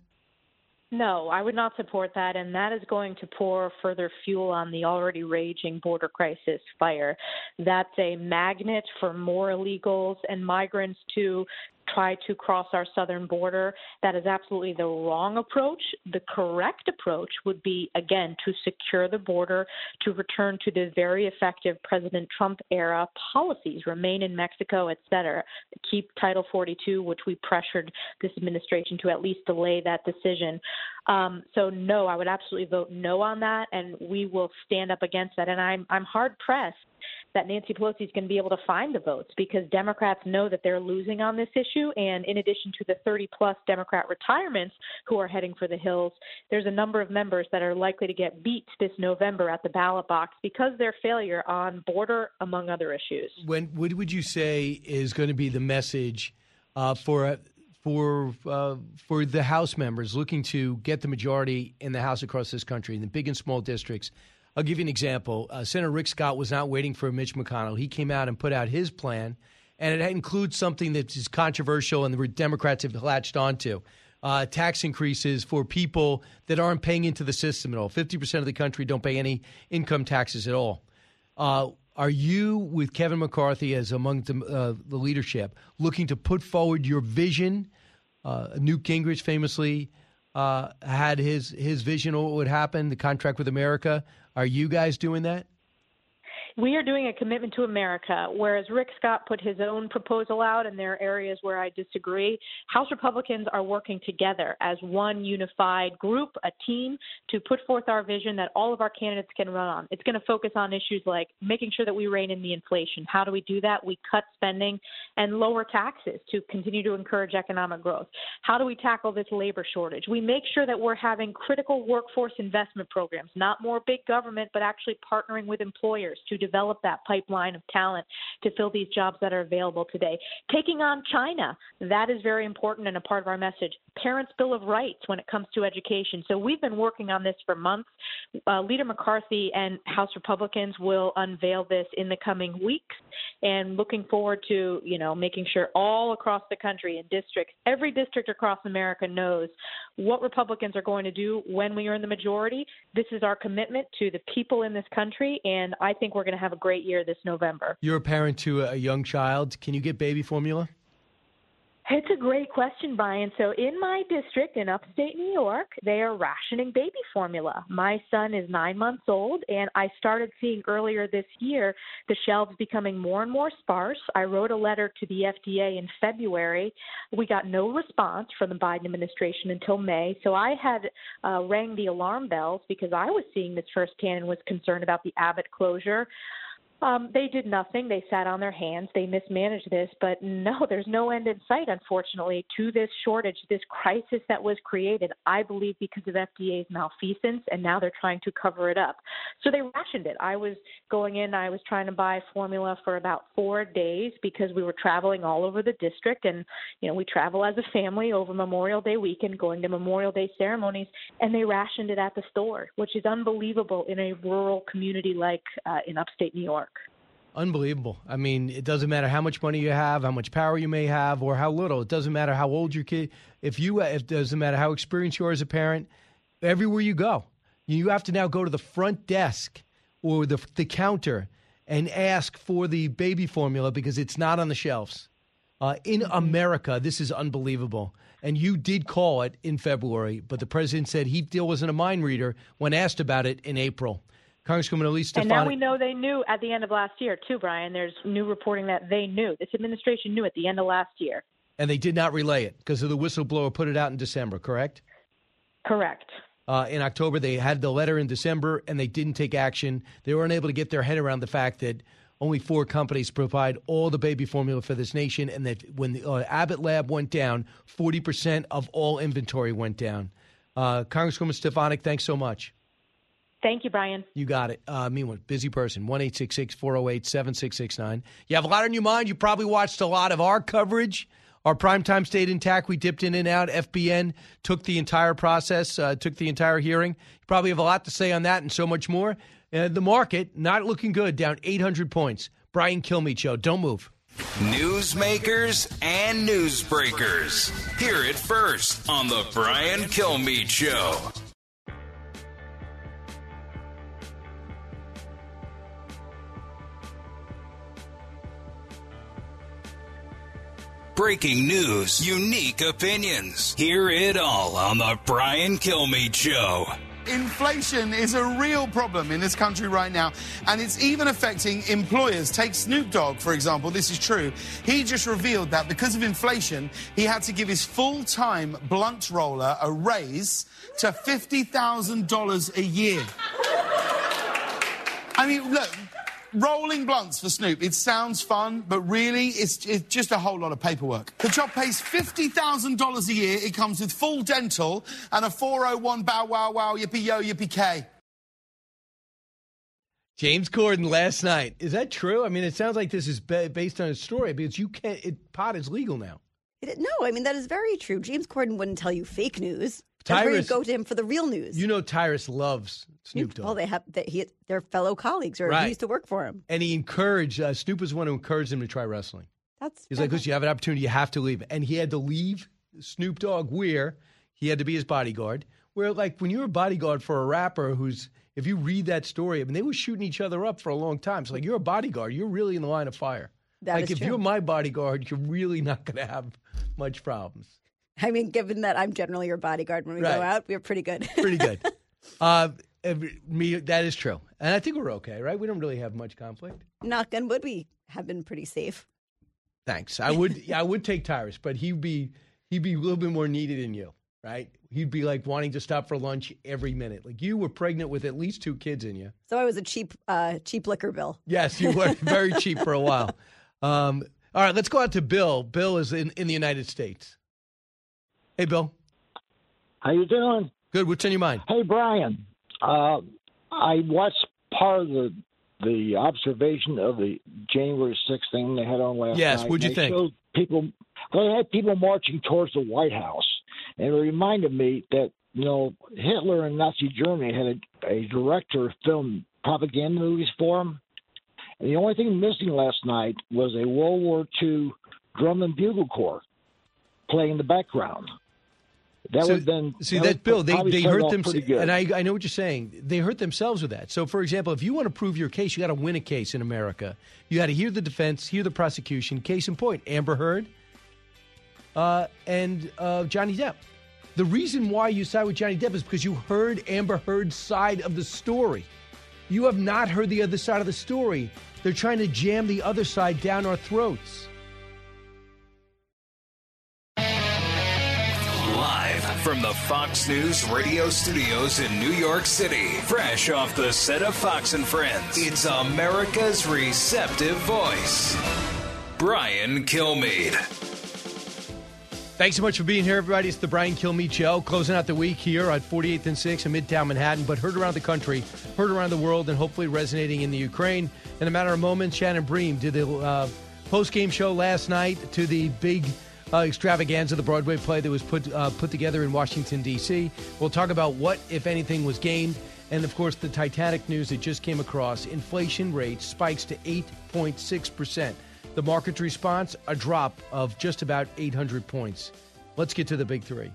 No, I would not support that, and that is going to pour further fuel on the already raging border crisis fire. That's a magnet for more illegals and migrants to try to cross our southern border. That is absolutely the wrong approach. The correct approach would be, again, to secure the border, to return to the very effective President Trump era policies, remain in Mexico, et cetera, keep Title 42, which we pressured this administration to at least delay that decision. Um, so, no, I would absolutely vote no on that, and we will stand up against that. And I'm, I'm hard pressed that Nancy Pelosi is going to be able to find the votes because Democrats know that they're losing on this issue. And in addition to the 30 plus Democrat retirements who are heading for the Hills, there's a number of members that are likely to get beat this November at the ballot box because their failure on border, among other issues. When what would you say is going to be the message uh, for for uh, for the House members looking to get the majority in the House across this country in the big and small districts? I'll give you an example. Uh, Senator Rick Scott was not waiting for Mitch McConnell. He came out and put out his plan, and it includes something that is controversial and the Democrats have latched onto. Uh, tax increases for people that aren't paying into the system at all. 50% of the country don't pay any income taxes at all. Are you, with Kevin McCarthy as among the, uh, the leadership, looking to put forward your vision? Uh, Newt Gingrich famously uh, had his his vision of what would happen, the contract with America. Are you guys doing that? We are doing a commitment to America, whereas Rick Scott put his own proposal out, and there are areas where I disagree. House Republicans are working together as one unified group, a team, to put forth our vision that all of our candidates can run on. It's going to focus on issues like making sure that we rein in the inflation. How do we do that? We cut spending and lower taxes to continue to encourage economic growth. How do we tackle this labor shortage? We make sure that we're having critical workforce investment programs, not more big government, but actually partnering with employers to develop that pipeline of talent to fill these jobs that are available today. Taking on China, that is very important and a part of our message. Parents' Bill of Rights when it comes to education. So we've been working on this for months. Uh, Leader McCarthy and House Republicans will unveil this in the coming weeks, and looking forward to you know making sure all across the country in districts, every district across America knows what Republicans are going to do when we are in the majority. This is our commitment to the people in this country, and I think we're going to have a great year this November. You're a parent to a young child. Can you get baby formula? It's a great question, Brian. So, in my district in upstate New York, they are rationing baby formula. My son is nine months old, and I started seeing earlier this year the shelves becoming more and more sparse. I wrote a letter to the FDA in February. We got no response from the Biden administration until May. So, I had uh, rang the alarm bells because I was seeing this firsthand and was concerned about the Abbott closure. Um, they did nothing. They sat on their hands. They mismanaged this, but no, there's no end in sight, unfortunately, to this shortage, this crisis that was created, I believe, because of FDA's malfeasance, and now they're trying to cover it up. So they rationed it. I was going in, I was trying to buy formula for about four days because we were traveling all over the district, and, you know, we travel as a family over Memorial Day weekend, going to Memorial Day ceremonies, and they rationed it at the store, which is unbelievable in a rural community like uh, in upstate New York. Unbelievable. I mean, it doesn't matter how much money you have, how much power you may have, or how little. It doesn't matter how old your kid. If you, it doesn't matter how experienced you are as a parent. Everywhere you go, you have to now go to the front desk or the the counter and ask for the baby formula because it's not on the shelves. Uh, in America, this is unbelievable. And you did call it in February, but the president said he still wasn't a mind reader when asked about it in April. Congresswoman Elise Stefanik. And now we know they knew at the end of last year, too, Brian. There's new reporting that they knew. This administration knew at the end of last year. and they did not relay it because of the whistleblower put it out in December, correct? Correct. Uh, in October, they had the letter in December and they didn't take action. They were unable to get their head around the fact that only four companies provide all the baby formula for this nation, and that when the uh, Abbott lab went down, 40% of all inventory went down. Uh, Congresswoman Stefanik, thanks so much. Thank you, Brian. You got it. Uh, meanwhile, busy person. 1 408 7669. You have a lot on your mind. You probably watched a lot of our coverage. Our primetime stayed intact. We dipped in and out. FBN took the entire process, uh, took the entire hearing. You probably have a lot to say on that and so much more. Uh, the market, not looking good, down 800 points. Brian Kilmeade Show. Don't move. Newsmakers and newsbreakers. Hear it first on The Brian Kilmeade Show. Breaking news, unique opinions. Hear it all on The Brian Kilmeade Show. Inflation is a real problem in this country right now, and it's even affecting employers. Take Snoop Dogg, for example. This is true. He just revealed that because of inflation, he had to give his full time blunt roller a raise to $50,000 a year. I mean, look, rolling blunts for Snoop. It sounds fun, but really, it's, it's just a whole lot of paperwork. The job pays $50,000 a year. It comes with full dental and a 401 bow wow wow yippee yo yippee K. James Corden last night. Is that true? I mean, it sounds like this is ba- based on a story because you can't. It, pot is legal now. It, no, I mean that is very true. James Corden wouldn't tell you fake news. That's where you Tyrus- go to him for the real news. You know, Tyrus loves Snoop Dogg. Well, they have they, he, they're fellow colleagues, or Right. he used to work for him. and he encouraged uh, Snoop was the one who encouraged him to try wrestling. That's He's like, listen, you have an opportunity, you have to leave, and he had to leave Snoop Dogg. Where he had to be his bodyguard. Where like when you're a bodyguard for a rapper who's, if you read that story, I mean, they were shooting each other up for a long time. So like, you're a bodyguard, you're really in the line of fire. That like if true. you're my bodyguard, you're really not going to have much problems. I mean, given that I'm generally your bodyguard when we Right. go out, we're pretty good. Pretty good. uh, every- me, that is true, and I think we're okay, right? We don't really have much conflict. Knock on wood, we have been pretty safe. Thanks. I would yeah, I would take Tyrus, but he'd be he'd be a little bit more needed than you, right? He'd be like wanting to stop for lunch every minute. Like you were pregnant with at least two kids in you. So I was a cheap, uh, cheap liquor bill. Yes, you were very cheap for a while. Um, all right, let's go out to Bill. Bill is in, in the United States. Hey, Bill. How you doing? Good. What's on your mind? Hey, Brian. Uh, I watched part of the the observation of the January 6th thing they had on last Yes, night. Yes, what'd you They think? People, well, they had people marching towards the White House, and it reminded me that you know Hitler in Nazi Germany had a, a director film propaganda movies for him, and the only thing missing last night was a World War II drum and bugle corps playing in the background. That So- would then see that that Bill. They they hurt off them, and I I know what you're saying. They hurt themselves with that. So, for example, if you want to prove your case, you got to win a case in America. You got to hear the defense, hear the prosecution. Case in point, Amber Heard. uh, and uh, Johnny Depp. The reason why you side with Johnny Depp is because you heard Amber Heard's side of the story. You have not heard the other side of the story. They're trying to jam the other side down our throats. From the Fox News radio studios in New York City, fresh off the set of Fox and Friends, it's America's receptive voice, Brian Kilmeade. Thanks so much for being here, everybody. It's the Brian Kilmeade Show, closing out the week here at 48th and 6th in Midtown Manhattan, but heard around the country, heard around the world, and hopefully resonating in the Ukraine. In a matter of moments, Shannon Bream did the uh, post-game show last night to the big uh, extravaganza, the Broadway play that was put uh, put together in Washington D.C. We'll talk about what, if anything, was gained, and of course the Titanic news that just came across. Inflation rate spikes to 8.6 percent. The market's response, a drop of just about 800 points. Let's get to the big three.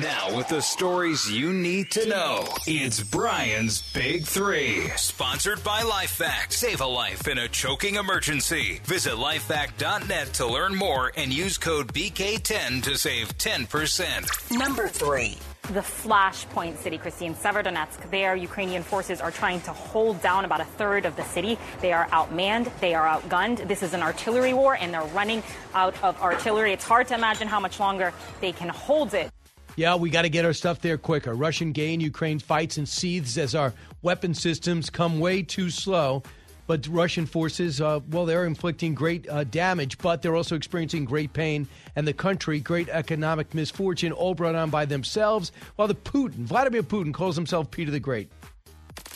Now, with the stories you need to know, it's Brian's Big Three. Sponsored by LifeVac. Save a life in a choking emergency. Visit lifevac.net to learn more and use code BK10 to save 10%. Number three. The flashpoint city, Christine, Severodonetsk. There, Ukrainian forces are trying to hold down about a third of the city. They are outmanned, they are outgunned. This is an artillery war, and they're running out of artillery. It's hard to imagine how much longer they can hold it. Yeah, we got to get our stuff there quicker. Russian gain, Ukraine fights and seethes as our weapon systems come way too slow. But Russian forces, uh, well, they're inflicting great uh, damage, but they're also experiencing great pain, and the country great economic misfortune, all brought on by themselves. While the Putin, Vladimir Putin, calls himself Peter the Great.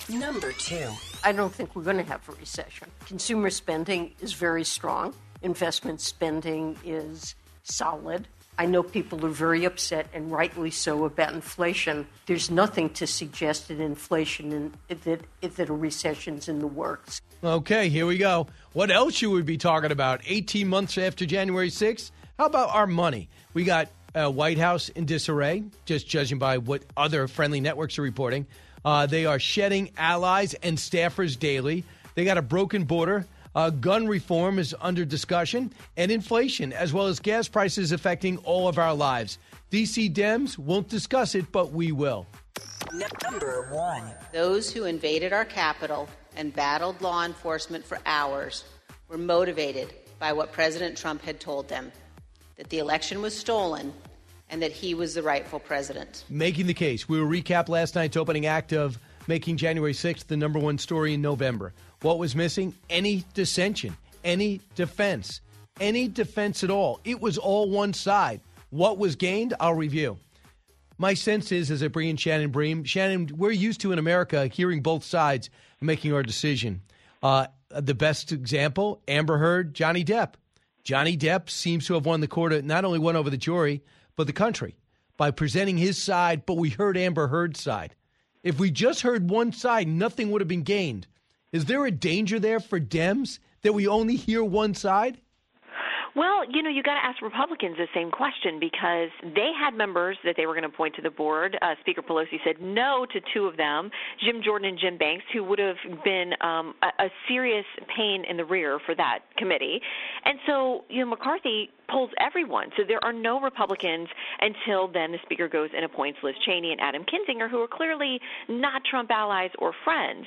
Number two. I don't think we're going to have a recession. Consumer spending is very strong. Investment spending is solid. I know people are very upset, and rightly so, about inflation. There's nothing to suggest that inflation and that, that a recession's in the works. Okay, here we go. What else should we be talking about? 18 months after January 6th? How about our money? We got uh, White House in disarray, just judging by what other friendly networks are reporting. Uh, they are shedding allies and staffers daily. They got a broken border. Uh, gun reform is under discussion, and inflation, as well as gas prices affecting all of our lives. DC Dems won't discuss it, but we will. Number one. Those who invaded our capital and battled law enforcement for hours were motivated by what President Trump had told them that the election was stolen and that he was the rightful president. Making the case. We will recap last night's opening act of making January 6th the number one story in November. What was missing? Any dissension, any defense, any defense at all. It was all one side. What was gained? I'll review. My sense is, as I bring in Shannon Bream, Shannon, we're used to in America hearing both sides making our decision. Uh, the best example, Amber Heard, Johnny Depp. Johnny Depp seems to have won the court, not only won over the jury, but the country by presenting his side, but we heard Amber Heard's side. If we just heard one side, nothing would have been gained. Is there a danger there for Dems that we only hear one side? Well, you know, you got to ask Republicans the same question because they had members that they were going to appoint to the board. Uh, Speaker Pelosi said no to two of them, Jim Jordan and Jim Banks, who would have been um, a, a serious pain in the rear for that committee. And so, you know, McCarthy polls everyone. So there are no Republicans until then the Speaker goes and appoints Liz Cheney and Adam Kinzinger, who are clearly not Trump allies or friends.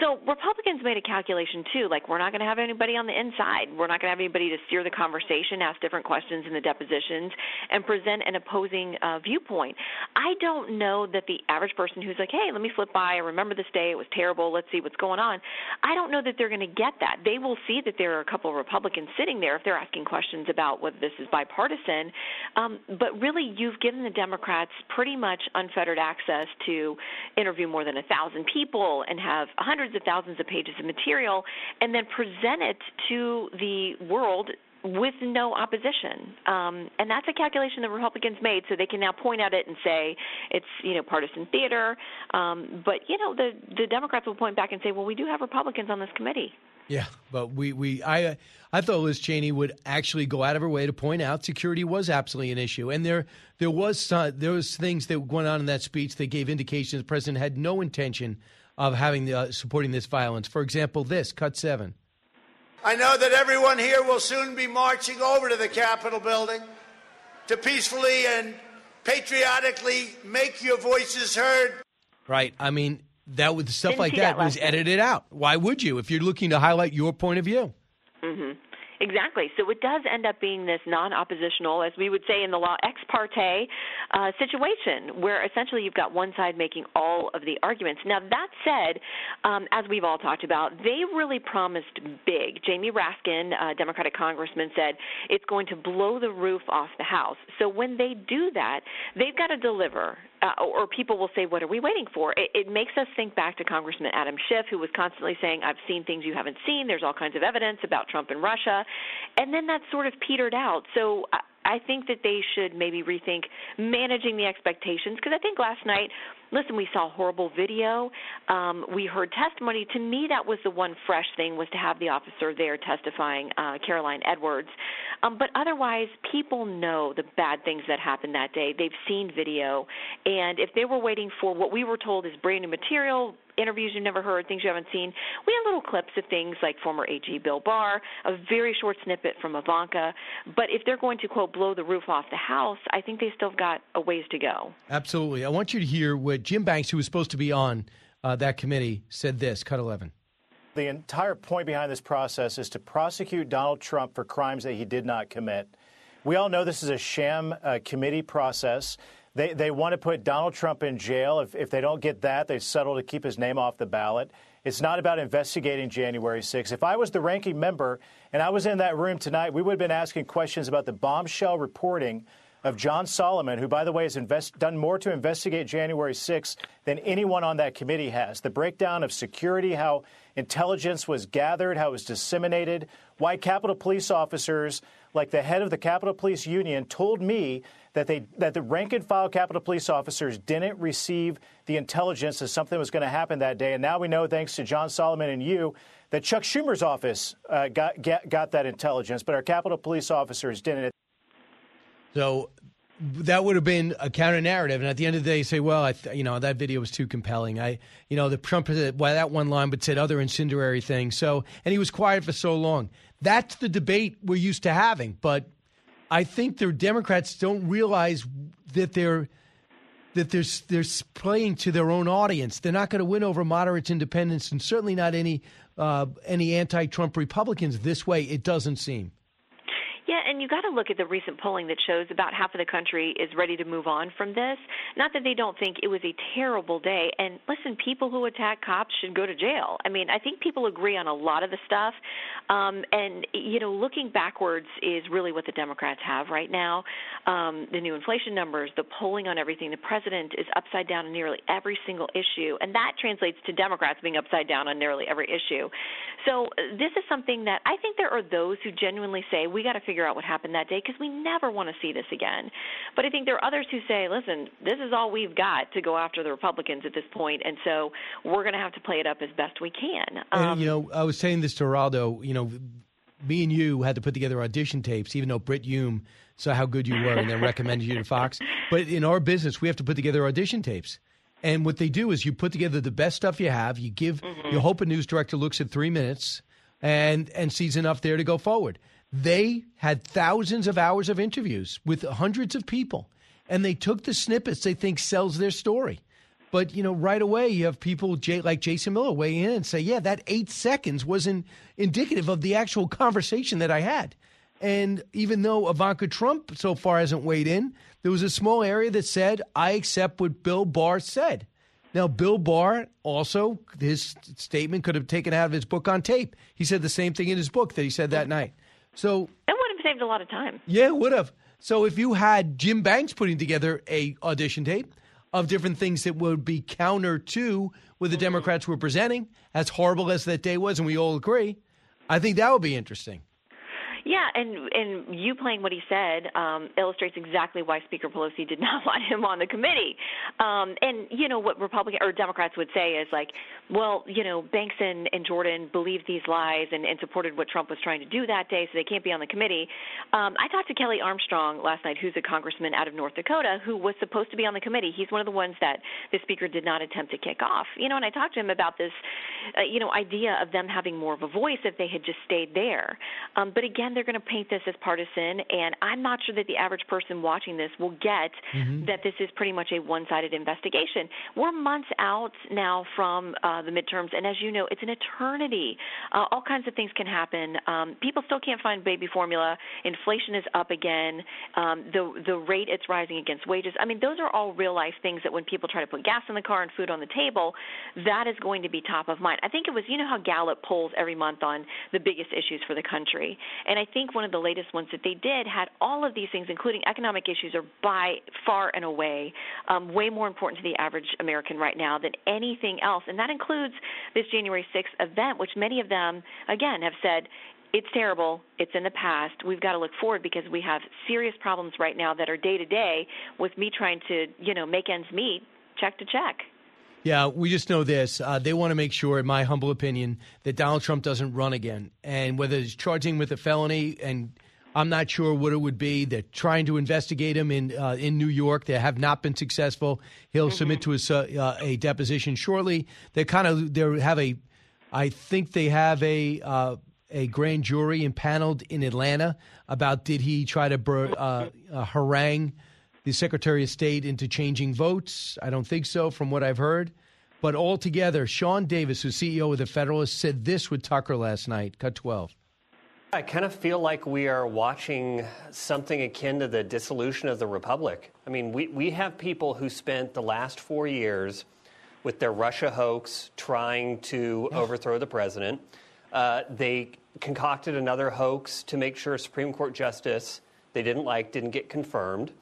So Republicans made a calculation too, like we're not going to have anybody on the inside. We're not going to have anybody to steer the conversation, ask different questions in the depositions, and present an opposing uh, viewpoint. I don't know that the average person who's like, hey, let me flip by. I remember this day. It was terrible. Let's see what's going on. I don't know that they're going to get that. They will see that there are a couple of Republicans sitting there if they're asking questions about whether this is bipartisan. Um, but really, you've given the Democrats pretty much unfettered access to interview more than a thousand people and have hundreds of thousands of pages of material and then present it to the world with no opposition. Um, and that's a calculation the Republicans made, so they can now point at it and say it's you know partisan theater. Um, but you know the the Democrats will point back and say, well, we do have Republicans on this committee. Yeah, but we, we I I thought Liz Cheney would actually go out of her way to point out security was absolutely an issue, and there there was uh, there was things that went on in that speech that gave indications the president had no intention of having the, uh, supporting this violence. For example, this cut seven. I know that everyone here will soon be marching over to the Capitol building to peacefully and patriotically make your voices heard. Right. I mean, that with stuff Didn't like that, that was edited out. Why would you if you're looking to highlight your point of view? hmm Exactly. So it does end up being this non oppositional, as we would say in the law, ex parte uh, situation where essentially you've got one side making all of the arguments. Now, that said, um, as we've all talked about, they really promised big. Jamie Raskin, uh, Democratic congressman, said it's going to blow the roof off the House. So when they do that, they've got to deliver. Uh, or people will say, What are we waiting for? It, it makes us think back to Congressman Adam Schiff, who was constantly saying, I've seen things you haven't seen. There's all kinds of evidence about Trump and Russia. And then that sort of petered out. So I, I think that they should maybe rethink managing the expectations because I think last night, listen, we saw horrible video. Um, we heard testimony. To me, that was the one fresh thing was to have the officer there testifying, uh, Caroline Edwards. Um, but otherwise, people know the bad things that happened that day. They've seen video, and if they were waiting for what we were told is brand new material, interviews you've never heard, things you haven't seen. We had little clips of things like former AG Bill Barr, a very short snippet from Ivanka. But if they're going to, quote, blow the roof off the house, I think they still got a ways to go. Absolutely. I want you to hear what Jim Banks, who was supposed to be on uh, that committee, said this. Cut 11. The entire point behind this process is to prosecute Donald Trump for crimes that he did not commit. We all know this is a sham uh, committee process. They, they want to put Donald Trump in jail. If, if they don't get that, they settle to keep his name off the ballot. It's not about investigating January 6th. If I was the ranking member and I was in that room tonight, we would have been asking questions about the bombshell reporting of John Solomon, who, by the way, has invest, done more to investigate January 6th than anyone on that committee has. The breakdown of security, how intelligence was gathered, how it was disseminated, why Capitol Police officers, like the head of the Capitol Police Union, told me that they that the rank and file Capitol Police officers didn't receive the intelligence that something was going to happen that day. And now we know, thanks to John Solomon and you, that Chuck Schumer's office uh, got, got got that intelligence, but our Capitol Police officers didn't. So that would have been a counter narrative, and at the end of the day, say, "Well, I th- you know that video was too compelling." I, you know, the Trump said well, that one line, but said other incendiary things. So, and he was quiet for so long. That's the debate we're used to having. But I think the Democrats don't realize that they're that they're they're playing to their own audience. They're not going to win over moderates, independents, and certainly not any uh, any anti-Trump Republicans this way. It doesn't seem. Yeah, and you got to look at the recent polling that shows about half of the country is ready to move on from this. Not that they don't think it was a terrible day. And listen, people who attack cops should go to jail. I mean, I think people agree on a lot of the stuff. Um, and, you know, looking backwards is really what the Democrats have right now. Um, the new inflation numbers, the polling on everything. The president is upside down on nearly every single issue. And that translates to Democrats being upside down on nearly every issue. So uh, this is something that I think there are those who genuinely say we got to figure out what happened that day because we never want to see this again. But I think there are others who say, listen, this is all we've got to go after the Republicans at this point, and so we're going to have to play it up as best we can. Um, and, you know, I was saying this to Geraldo. You know, me and you had to put together audition tapes, even though Brit Hume saw how good you were and then recommended you to Fox. But in our business, we have to put together audition tapes. And what they do is you put together the best stuff you have. You give, Mm-hmm. you hope a news director looks at three minutes and and sees enough there to go forward. They had thousands of hours of interviews with hundreds of people, and they took the snippets they think sells their story. But you know, right away you have people like Jason Miller weigh in and say, "Yeah, that eight seconds wasn't indicative of the actual conversation that I had." And even though Ivanka Trump so far hasn't weighed in, there was a small area that said, "I accept what Bill Barr said." Now, Bill Barr also, his statement could have taken out of his book on tape. He said the same thing in his book that he said that night. So That would have saved a lot of time. yeah, it would have. So if you had Jim Banks putting together a audition tape of different things that would be counter to what the mm-hmm. Democrats were presenting, as horrible as that day was, and we all agree, I think that would be interesting. Yeah, and and you playing what he said um, illustrates exactly why Speaker Pelosi did not want him on the committee. Um, and you know what Republican or Democrats would say is like, well, you know, Banks and, and Jordan believed these lies and, and supported what Trump was trying to do that day, so they can't be on the committee. Um, I talked to Kelly Armstrong last night, who's a congressman out of North Dakota, who was supposed to be on the committee. He's one of the ones that the speaker did not attempt to kick off. You know, and I talked to him about this, uh, you know, idea of them having more of a voice if they had just stayed there. Um, but again again, they're going to paint this as partisan, and I'm not sure that the average person watching this will get Mhm. that this is pretty much a one-sided investigation. We're months out now from uh, the midterms, and as you know, it's an eternity. Uh, all kinds of things can happen. Um, people still can't find baby formula. Inflation is up again. Um, the the rate it's rising against wages. I mean, those are all real life things that when people try to put gas in the car and food on the table, that is going to be top of mind. I think it was you know how Gallup polls every month on the biggest issues for the country, and I think one of the latest ones that they did had all of these things, including economic issues, are by far and away um, way more important to the average American right now than anything else, and that includes this January 6th event, which many of them again have said it's terrible. It's in the past. We've got to look forward because we have serious problems right now that are day to day with me trying to, you know, make ends meet, check to check. Yeah, we just know this. Uh, they want to make sure, in my humble opinion, that Donald Trump doesn't run again. And whether it's charging with a felony, and I'm not sure what it would be. They're trying to investigate him in uh, in New York. They have not been successful. He'll submit to a, uh, a deposition shortly. They kind of they have a, I think they have a. Uh, a grand jury impaneled in Atlanta about did he try to bur- uh, uh, harangue the Secretary of State into changing votes? I don't think so, from what I've heard. But altogether, Sean Davis, who's CEO of the Federalist, said this with Tucker last night. Cut 12. I kind of feel like we are watching something akin to the dissolution of the Republic. I mean, we, we have people who spent the last four years with their Russia hoax trying to overthrow the president. Uh, they concocted another hoax to make sure a Supreme Court justice they didn't like didn't get confirmed.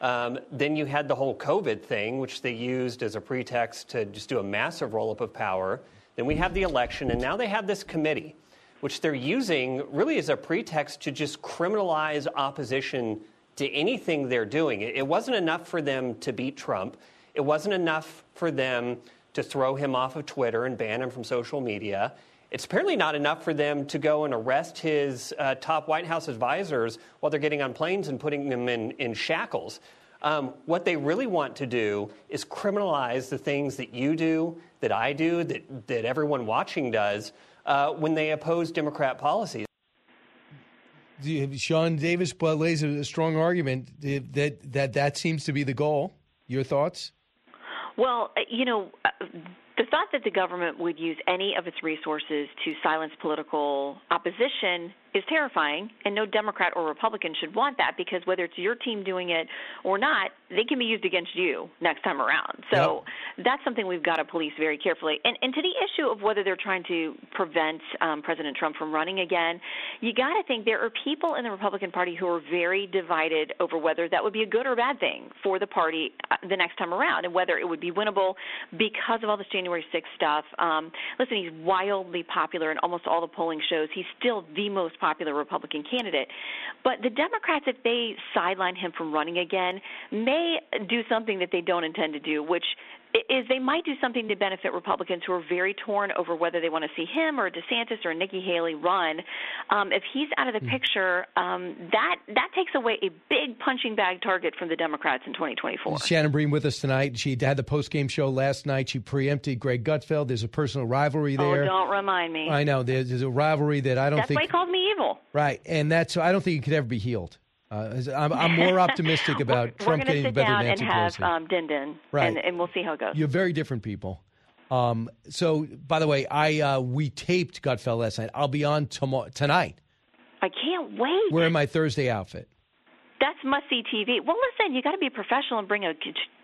Um, then you had the whole COVID thing, which they used as a pretext to just do a massive roll up of power. Then we have the election, and now they have this committee, which they're using really as a pretext to just criminalize opposition to anything they're doing. It, it wasn't enough for them to beat Trump, it wasn't enough for them to throw him off of Twitter and ban him from social media. It's apparently not enough for them to go and arrest his uh, top White House advisors while they're getting on planes and putting them in, in shackles. Um, what they really want to do is criminalize the things that you do, that I do, that, that everyone watching does uh, when they oppose Democrat policies. The- Sean Davis lays a strong argument that, that that seems to be the goal. Your thoughts? Well, uh, you know, uh, the thought that the government would use any of its resources to silence political opposition is terrifying, and no Democrat or Republican should want that because whether it's your team doing it or not, they can be used against you next time around. So that's something we've got to police very carefully. And, and to the issue of whether they're trying to prevent um, President Trump from running again, you got to think there are people in the Republican Party who are very divided over whether that would be a good or bad thing for the party uh, the next time around, and whether it would be winnable because of all this January 6th stuff. Um, listen, he's wildly popular in almost all the polling shows. He's still the most popular Republican candidate. But the Democrats, if they sideline him from running again, may do something that they don't intend to do, which is they might do something to benefit Republicans who are very torn over whether they want to see him or DeSantis or Nikki Haley run. Um, if he's out of the picture, um, that that takes away a big punching bag target from the Democrats in 2024. Shannon Bream with us tonight. She had the post game show last night. She preempted Greg Gutfeld. There's a personal rivalry there. Oh, don't remind me. I know there's, there's a rivalry that I don't That's think why he called me evil. right, and that's I don't think it could ever be healed. Uh, I'm, I'm more optimistic about We're Trump to getting better down than and Nancy have Pelosi. um, Din Din, Right. and, and we'll see how it goes. You're very different people. Um, so, by the way, I uh, we taped Gutfeld last night. I'll be on tomorrow tonight. I can't wait. Wearing my Thursday outfit. That's must see TV. Well, listen, you got to be professional and bring a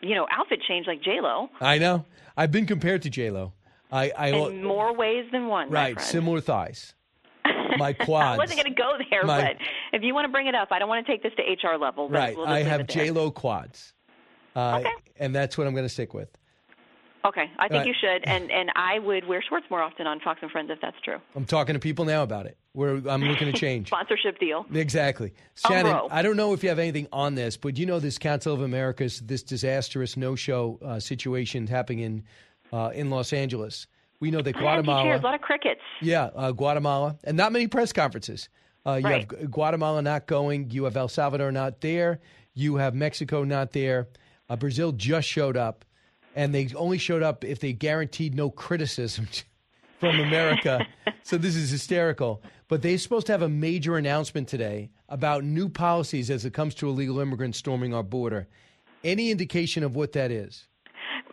you know outfit change like J Lo I know. I've been compared to J Lo. I, I in more ways than one. right similar thighs. My quads. I wasn't going to go there, My- but if you want to bring it up, I don't want to take this to HR level. But Right. we'll I have. J Lo quads. Uh, Okay. And that's what I'm going to stick with. Okay, I think Right. you should, and and I would wear shorts more often on Fox and Friends if that's true. I'm talking to people now about it. We're, I'm looking to change. Sponsorship deal. Exactly. Shannon. I don't know if you have anything on this, but you know this Council of America's, this disastrous no-show uh, situation happening in uh, in Los Angeles. We know that Empty Guatemala. chairs, a lot of crickets. Yeah, uh, Guatemala, and not many press conferences. Uh, you Right. have Guatemala not going. You have El Salvador not there. You have Mexico not there. Uh, Brazil just showed up, and they only showed up if they guaranteed no criticism from America. so this is hysterical. But they're supposed to have a major announcement today about new policies as it comes to illegal immigrants storming our border. Any indication of what that is?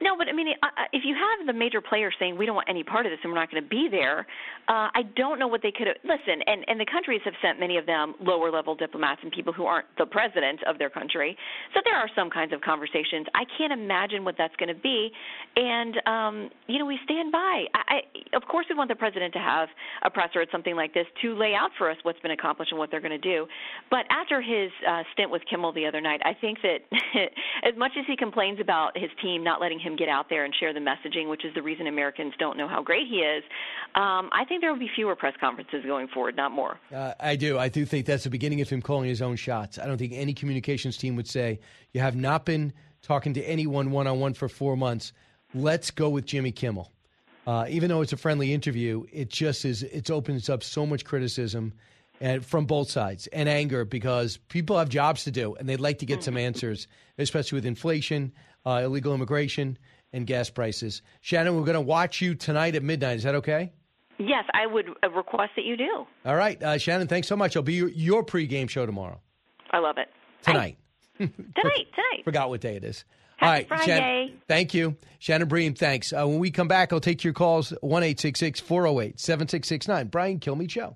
No, but I mean, if you have the major players saying we don't want any part of this and we're not going to be there, uh, I don't know what they could. Listen, and and the countries have sent many of them lower level diplomats and people who aren't the president of their country. So there are some kinds of conversations. I can't imagine what that's going to be, and um, you know, we stand by. I, I of course we want the president to have a presser at something like this to lay out for us what's been accomplished and what they're going to do. But after his uh, stint with Kimmel the other night, I think that as much as he complains about his team not letting him get out there and share the messaging, which is the reason Americans don't know how great he is, um, I think there will be fewer press conferences going forward, not more. Uh, I do. I do think that's the beginning of him calling his own shots. I don't think any communications team would say, You have not been talking to anyone one on one for four months. Let's go with Jimmy Kimmel. Uh, even though it's a friendly interview, it just is. It opens up so much criticism, and from both sides and anger because people have jobs to do and they'd like to get some answers, especially with inflation uh, illegal immigration, and gas prices. Shannon, we're going to watch you tonight at midnight. Is that okay? Yes, I would uh, request that you do. All right, uh, Shannon. Thanks so much. I'll be your, your pregame show tomorrow. I love it. Tonight. tonight, tonight. Forgot what day it is. Happy All right, Friday. Shannon, thank you. Shannon Bream, thanks. Uh, when we come back, I'll take your calls 1 408 7669. Brian Kilmeade Show.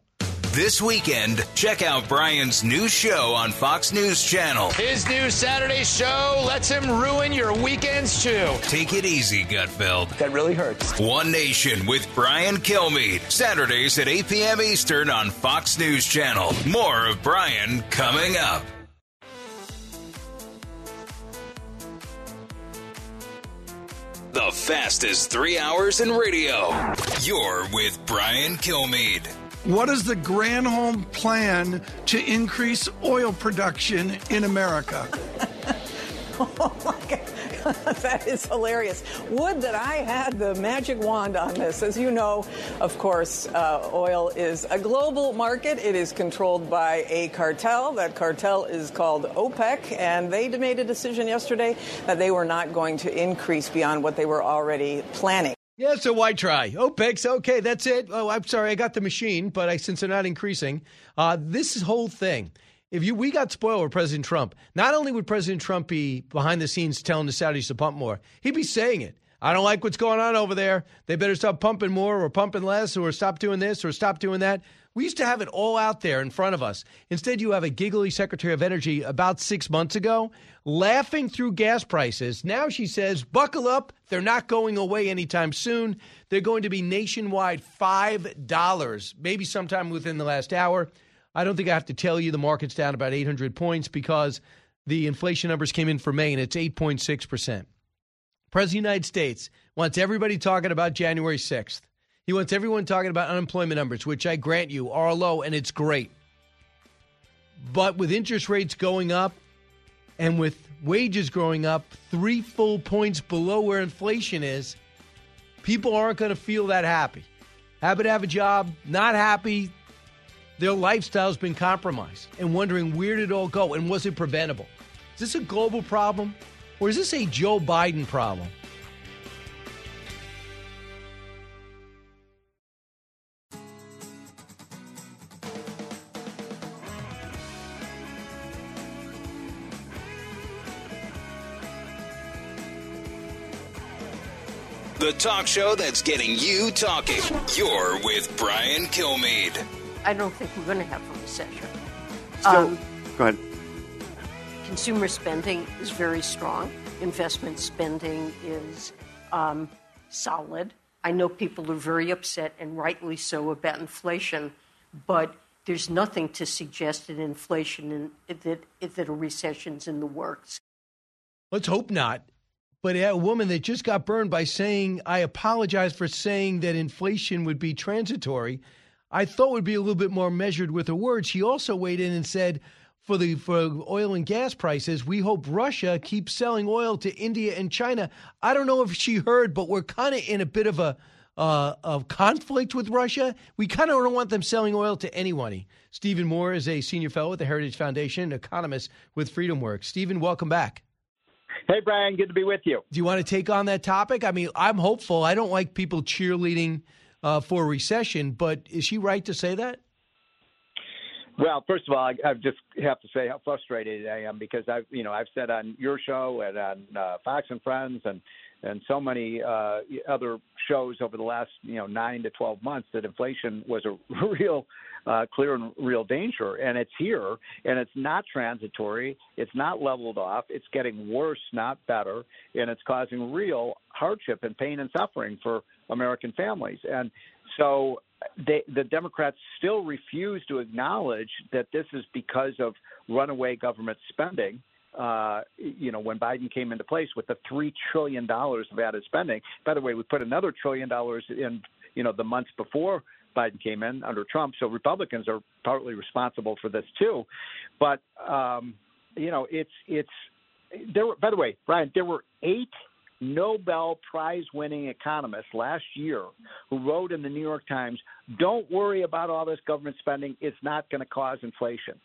This weekend, check out Brian's new show on Fox News Channel. His new Saturday show lets him ruin your weekends too. Take it easy, Gutfeld. That really hurts. One Nation with Brian Kilmeade. Saturdays at 8 p.m. Eastern on Fox News Channel. More of Brian coming up. The fastest three hours in radio. You're with Brian Kilmeade. What is the Granholm plan to increase oil production in America? oh my God. that is hilarious. Would that I had the magic wand on this. As you know, of course, uh, oil is a global market. It is controlled by a cartel. That cartel is called OPEC, and they made a decision yesterday that they were not going to increase beyond what they were already planning. Yeah, so why try? OPEC's okay. That's it. Oh, I'm sorry, I got the machine, but I since they're not increasing, uh, this whole thing. If you we got spoiled with President Trump, not only would President Trump be behind the scenes telling the Saudis to pump more, he'd be saying it. I don't like what's going on over there. They better stop pumping more or pumping less or stop doing this or stop doing that. We used to have it all out there in front of us. Instead, you have a giggly Secretary of Energy about six months ago laughing through gas prices. Now she says, buckle up. They're not going away anytime soon. They're going to be nationwide $5, maybe sometime within the last hour. I don't think I have to tell you the market's down about 800 points because the inflation numbers came in for May and it's 8.6%. President of the United States wants everybody talking about January 6th. He wants everyone talking about unemployment numbers, which I grant you are low and it's great. But with interest rates going up and with wages growing up three full points below where inflation is, people aren't going to feel that happy. Happy to have a job, not happy, their lifestyle's been compromised and wondering where did it all go and was it preventable? Is this a global problem or is this a Joe Biden problem? The talk show that's getting you talking. You're with Brian Kilmeade. I don't think we're going to have a recession. Um, Go ahead. Consumer spending is very strong. Investment spending is um, solid. I know people are very upset, and rightly so, about inflation, but there's nothing to suggest that inflation and that, that a recession's in the works. Let's hope not. But a woman that just got burned by saying, I apologize for saying that inflation would be transitory, I thought would be a little bit more measured with her words. She also weighed in and said, for the for oil and gas prices, we hope Russia keeps selling oil to India and China. I don't know if she heard, but we're kind of in a bit of a uh, of conflict with Russia. We kind of don't want them selling oil to anyone. Stephen Moore is a senior fellow at the Heritage Foundation, an economist with FreedomWorks. Stephen, welcome back. Hey, Brian, good to be with you. Do you want to take on that topic? I mean, I'm hopeful. I don't like people cheerleading uh, for a recession. But is she right to say that? Well, first of all, I, I just have to say how frustrated I am because I've, you know, I've said on your show and on uh, Fox and Friends and and so many uh, other shows over the last, you know, nine to twelve months that inflation was a real, uh, clear and real danger, and it's here, and it's not transitory. It's not leveled off. It's getting worse, not better, and it's causing real hardship and pain and suffering for American families. And so they, the Democrats still refuse to acknowledge that this is because of runaway government spending. Uh, you know, when Biden came into place with the three trillion dollars of added spending. By the way, we put another trillion dollars in, you know, the months before Biden came in under Trump. So Republicans are partly responsible for this too. But um, you know, it's it's there. Were, by the way, Brian, there were eight Nobel Prize winning economist last year who wrote in the New York Times, Don't worry about all this government spending, it's not going to cause inflation.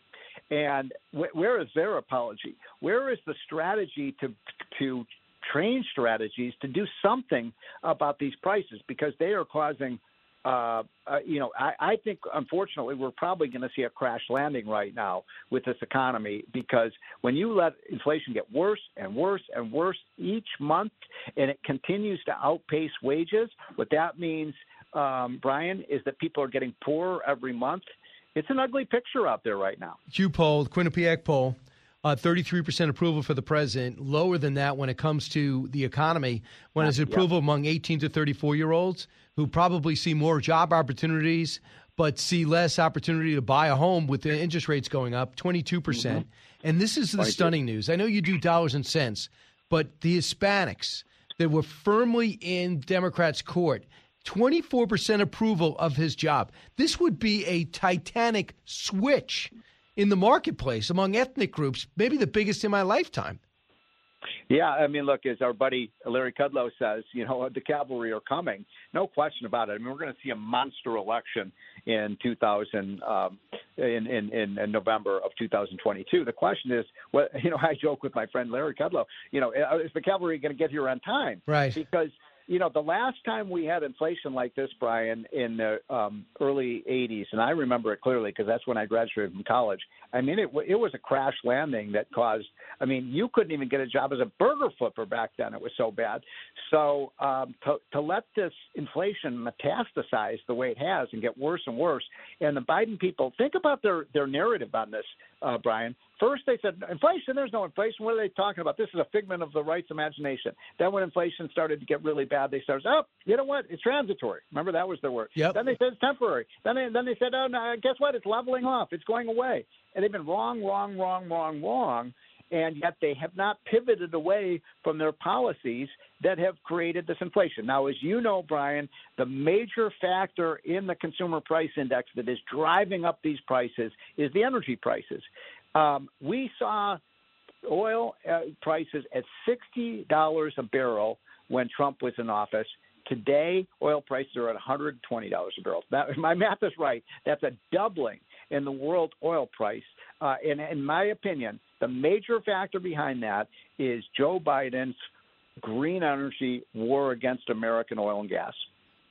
And wh- where is their apology? Where is the strategy to, to train strategies to do something about these prices? Because they are causing uh, uh, you know, I, I think unfortunately we're probably going to see a crash landing right now with this economy because when you let inflation get worse and worse and worse each month, and it continues to outpace wages, what that means, um, Brian, is that people are getting poorer every month. It's an ugly picture out there right now. Q poll, Quinnipiac poll. Uh, 33% approval for the president, lower than that when it comes to the economy. When it's approval yeah. among 18 to 34 year olds who probably see more job opportunities but see less opportunity to buy a home with the interest rates going up 22%. percent mm hmm And this is the 22. stunning news. I know you do dollars and cents, but the Hispanics that were firmly in Democrats' court 24% approval of his job. This would be a titanic switch in the marketplace among ethnic groups, maybe the biggest in my lifetime. Yeah, I mean, look, as our buddy Larry Kudlow says, you know, the cavalry are coming. No question about it. I mean, we're going to see a monster election in 2000, um, in, in, in November of 2022. The question is, what, you know, I joke with my friend Larry Kudlow, you know, is the cavalry going to get here on time? Right. Because – you know, the last time we had inflation like this, Brian, in the um, early 80s, and I remember it clearly because that's when I graduated from college. I mean, it, it was a crash landing that caused, I mean, you couldn't even get a job as a burger flipper back then. It was so bad. So um, to, to let this inflation metastasize the way it has and get worse and worse, and the Biden people, think about their, their narrative on this, uh, Brian. First, they said inflation. There's no inflation. What are they talking about? This is a figment of the right's imagination. Then, when inflation started to get really bad, they started, oh, you know what? It's transitory. Remember that was their word. Yep. Then they said it's temporary. Then they then they said, oh, no, guess what? It's leveling off. It's going away. And they've been wrong, wrong, wrong, wrong, wrong. And yet they have not pivoted away from their policies that have created this inflation. Now, as you know, Brian, the major factor in the consumer price index that is driving up these prices is the energy prices. Um, we saw oil uh, prices at $60 a barrel when Trump was in office. Today, oil prices are at $120 a barrel. That, my math is right. That's a doubling in the world oil price. Uh, and in my opinion, the major factor behind that is Joe Biden's green energy war against American oil and gas.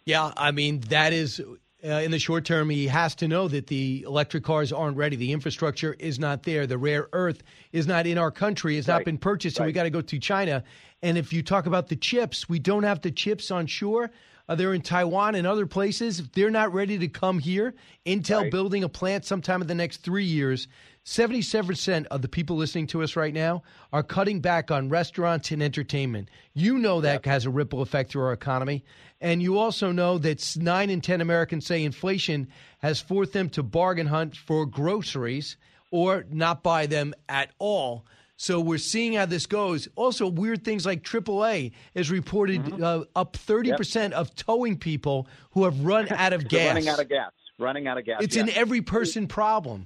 Yeah, I mean, that is uh, in the short term, he has to know that the electric cars aren't ready. The infrastructure is not there. The rare earth is not in our country. It's right. not been purchased, right. we got to go to China. And if you talk about the chips, we don't have the chips on shore. Uh, they're in Taiwan and other places. If they're not ready to come here, Intel right. building a plant sometime in the next three years. 77% of the people listening to us right now are cutting back on restaurants and entertainment. You know that yep. has a ripple effect through our economy. And you also know that nine in 10 Americans say inflation has forced them to bargain hunt for groceries or not buy them at all. So we're seeing how this goes. Also, weird things like AAA is reported mm-hmm. uh, up 30% yep. of towing people who have run out of gas. running out of gas. Running out of gas. It's an every person problem.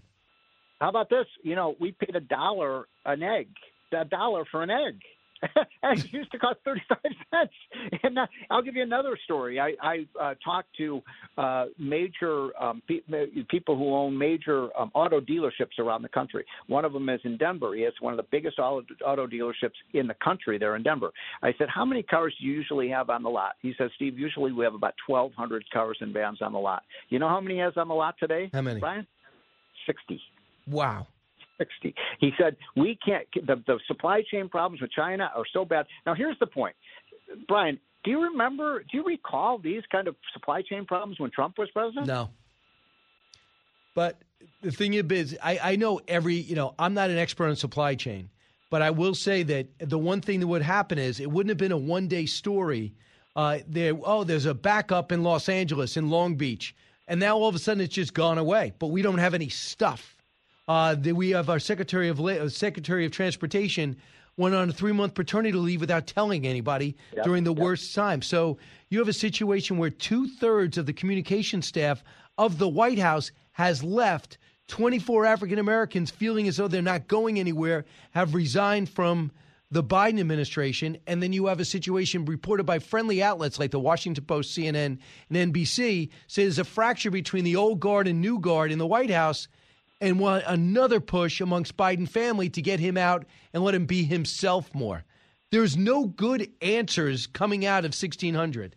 How about this? You know, we paid a dollar an egg, a dollar for an egg and it used to cost 35 cents. And uh, I'll give you another story. I, I uh, talked to uh, major um, pe- people who own major um, auto dealerships around the country. One of them is in Denver. He has one of the biggest auto, auto dealerships in the country there in Denver. I said, How many cars do you usually have on the lot? He says, Steve, usually we have about 1,200 cars and vans on the lot. You know how many he has on the lot today? How many? Brian? 60. Wow. 60. He said, we can't, the, the supply chain problems with China are so bad. Now, here's the point. Brian, do you remember, do you recall these kind of supply chain problems when Trump was president? No. But the thing is, I, I know every, you know, I'm not an expert on supply chain, but I will say that the one thing that would happen is it wouldn't have been a one day story. Uh, there, oh, there's a backup in Los Angeles, in Long Beach. And now all of a sudden it's just gone away, but we don't have any stuff. Uh, that we have our Secretary of uh, Secretary of Transportation went on a three month paternity leave without telling anybody Yep, during the yep. worst time. So you have a situation where two thirds of the communication staff of the White House has left. 24 African Americans feeling as though they're not going anywhere have resigned from the Biden administration. And then you have a situation reported by friendly outlets like the Washington Post, CNN, and NBC say there's a fracture between the old guard and new guard in the White House and want another push amongst Biden family to get him out and let him be himself more. There's no good answers coming out of 1600.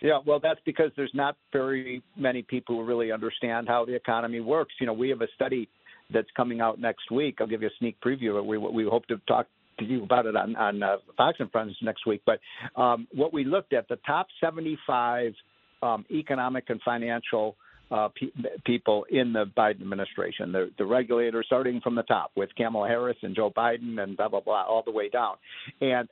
Yeah, well, that's because there's not very many people who really understand how the economy works. You know, we have a study that's coming out next week. I'll give you a sneak preview. We we hope to talk to you about it on on uh, Fox and Friends next week. But um, what we looked at the top 75 um, economic and financial uh, pe- people in the Biden administration, the, the regulators starting from the top with Kamala Harris and Joe Biden and blah blah blah all the way down, and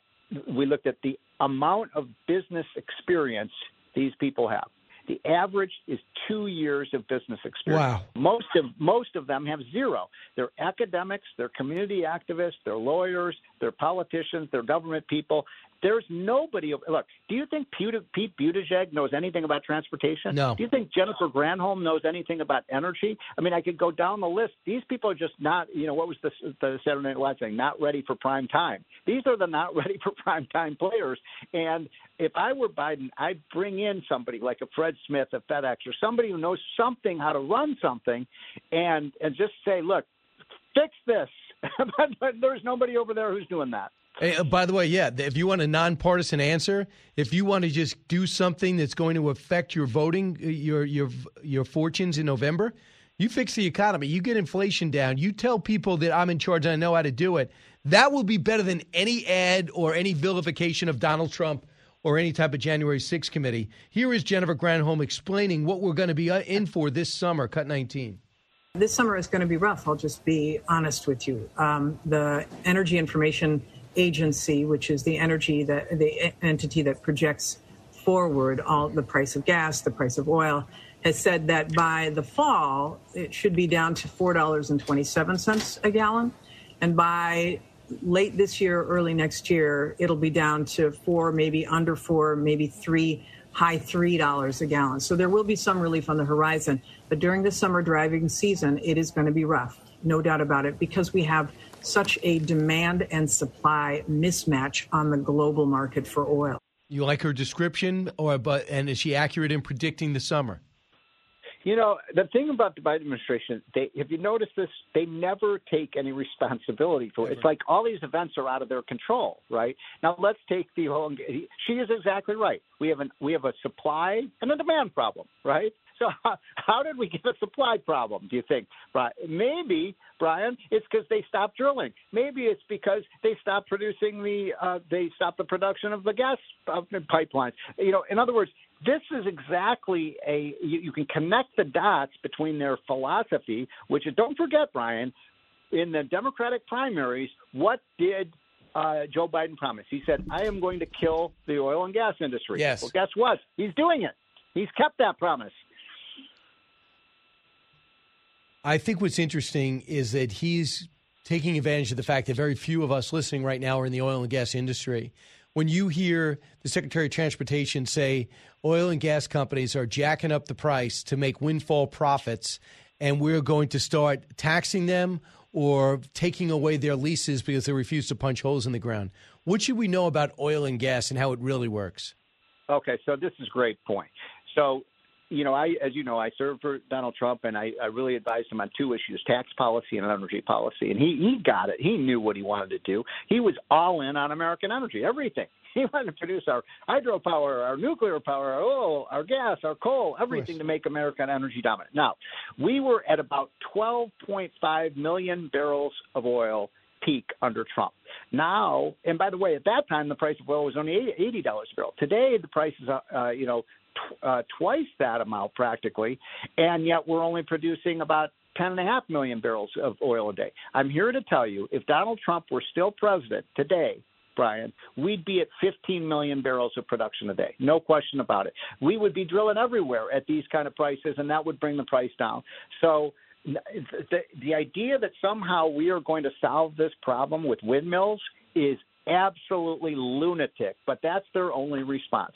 we looked at the amount of business experience these people have. The average is two years of business experience. Wow. Most of most of them have zero. They're academics, they're community activists, they're lawyers, they're politicians, they're government people. There's nobody. Look, do you think Pete Buttigieg knows anything about transportation? No. Do you think Jennifer Granholm knows anything about energy? I mean, I could go down the list. These people are just not. You know, what was the, the Saturday Night Live thing? Not ready for prime time. These are the not ready for prime time players. And if I were Biden, I'd bring in somebody like a Fred Smith at FedEx or somebody who knows something how to run something, and and just say, look, fix this. but, but there's nobody over there who's doing that. Hey, uh, by the way, yeah, if you want a nonpartisan answer, if you want to just do something that's going to affect your voting, uh, your your your fortunes in November, you fix the economy, you get inflation down, you tell people that I'm in charge and I know how to do it. That will be better than any ad or any vilification of Donald Trump or any type of January 6th committee. Here is Jennifer Granholm explaining what we're going to be uh, in for this summer, cut 19. This summer is going to be rough. I'll just be honest with you. Um, the Energy Information Agency, which is the energy that the entity that projects forward all the price of gas, the price of oil, has said that by the fall it should be down to four dollars and twenty-seven cents a gallon, and by late this year, early next year, it'll be down to four, maybe under four, maybe three, high three dollars a gallon. So there will be some relief on the horizon. But during the summer driving season, it is going to be rough, no doubt about it, because we have such a demand and supply mismatch on the global market for oil. You like her description, or but and is she accurate in predicting the summer? You know, the thing about the Biden administration, they have you noticed this? They never take any responsibility for it. It's like all these events are out of their control, right? Now let's take the whole. She is exactly right. We have an we have a supply and a demand problem, right? So how, how did we get a supply problem? Do you think, Brian? Maybe, Brian, it's because they stopped drilling. Maybe it's because they stopped producing the uh, they stopped the production of the gas pipelines. You know, in other words, this is exactly a you, you can connect the dots between their philosophy, which is don't forget, Brian, in the Democratic primaries, what did uh, Joe Biden promise? He said, "I am going to kill the oil and gas industry." Yes. Well, guess what? He's doing it. He's kept that promise. I think what's interesting is that he's taking advantage of the fact that very few of us listening right now are in the oil and gas industry. When you hear the Secretary of Transportation say oil and gas companies are jacking up the price to make windfall profits and we're going to start taxing them or taking away their leases because they refuse to punch holes in the ground. What should we know about oil and gas and how it really works? Okay, so this is a great point. So, you know, I, as you know, I served for Donald Trump, and I, I really advised him on two issues: tax policy and energy policy. And he he got it. He knew what he wanted to do. He was all in on American energy, everything. He wanted to produce our hydropower, our nuclear power, our oil, our gas, our coal, everything to make American energy dominant. Now, we were at about 12.5 million barrels of oil peak under Trump. Now, and by the way, at that time the price of oil was only eighty dollars a barrel. Today the price is, uh, uh, you know, uh, twice that amount practically, and yet we're only producing about ten and a half million barrels of oil a day. I'm here to tell you, if Donald Trump were still president today, Brian, we'd be at 15 million barrels of production a day. No question about it. We would be drilling everywhere at these kind of prices, and that would bring the price down. So the, the idea that somehow we are going to solve this problem with windmills is absolutely lunatic, but that's their only response.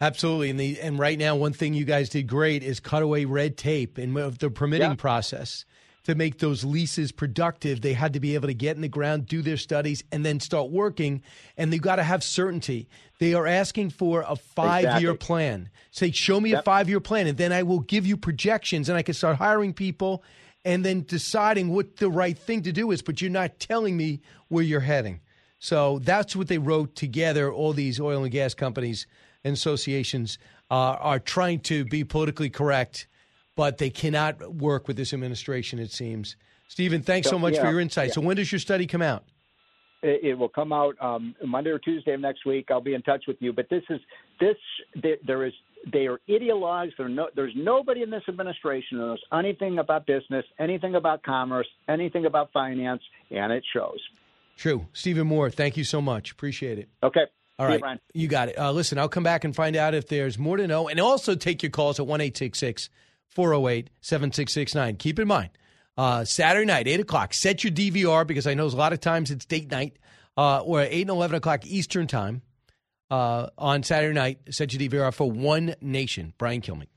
Absolutely, and the and right now, one thing you guys did great is cut away red tape in the permitting Yeah. process to make those leases productive. They had to be able to get in the ground, do their studies, and then start working. And they've got to have certainty. They are asking for a five-year Exactly. plan. Say, show me a five-year plan, and then I will give you projections, and I can start hiring people, and then deciding what the right thing to do is. But you're not telling me where you're heading. So that's what they wrote together. All these oil and gas companies and associations uh, are trying to be politically correct, but they cannot work with this administration, it seems. Stephen, thanks so So, much for your insight. yeah. So, when does your study come out? It, it will come out um, Monday or Tuesday of next week. I'll be in touch with you. But this is this there, there is they are ideologues. There no, there's nobody in this administration who knows anything about business, anything about commerce, anything about finance, and it shows. True. Stephen Moore, thank you so much. Appreciate it. Okay. All See you. Brian. You got it. Uh, listen, I'll come back and find out if there's more to know. And also take your calls at 1 408 7669. Keep in mind, uh, Saturday night, 8 o'clock, set your DVR because I know a lot of times it's date night uh, or 8 and 11 o'clock Eastern time uh, on Saturday night. Set your DVR for One Nation. Brian Kilmeade.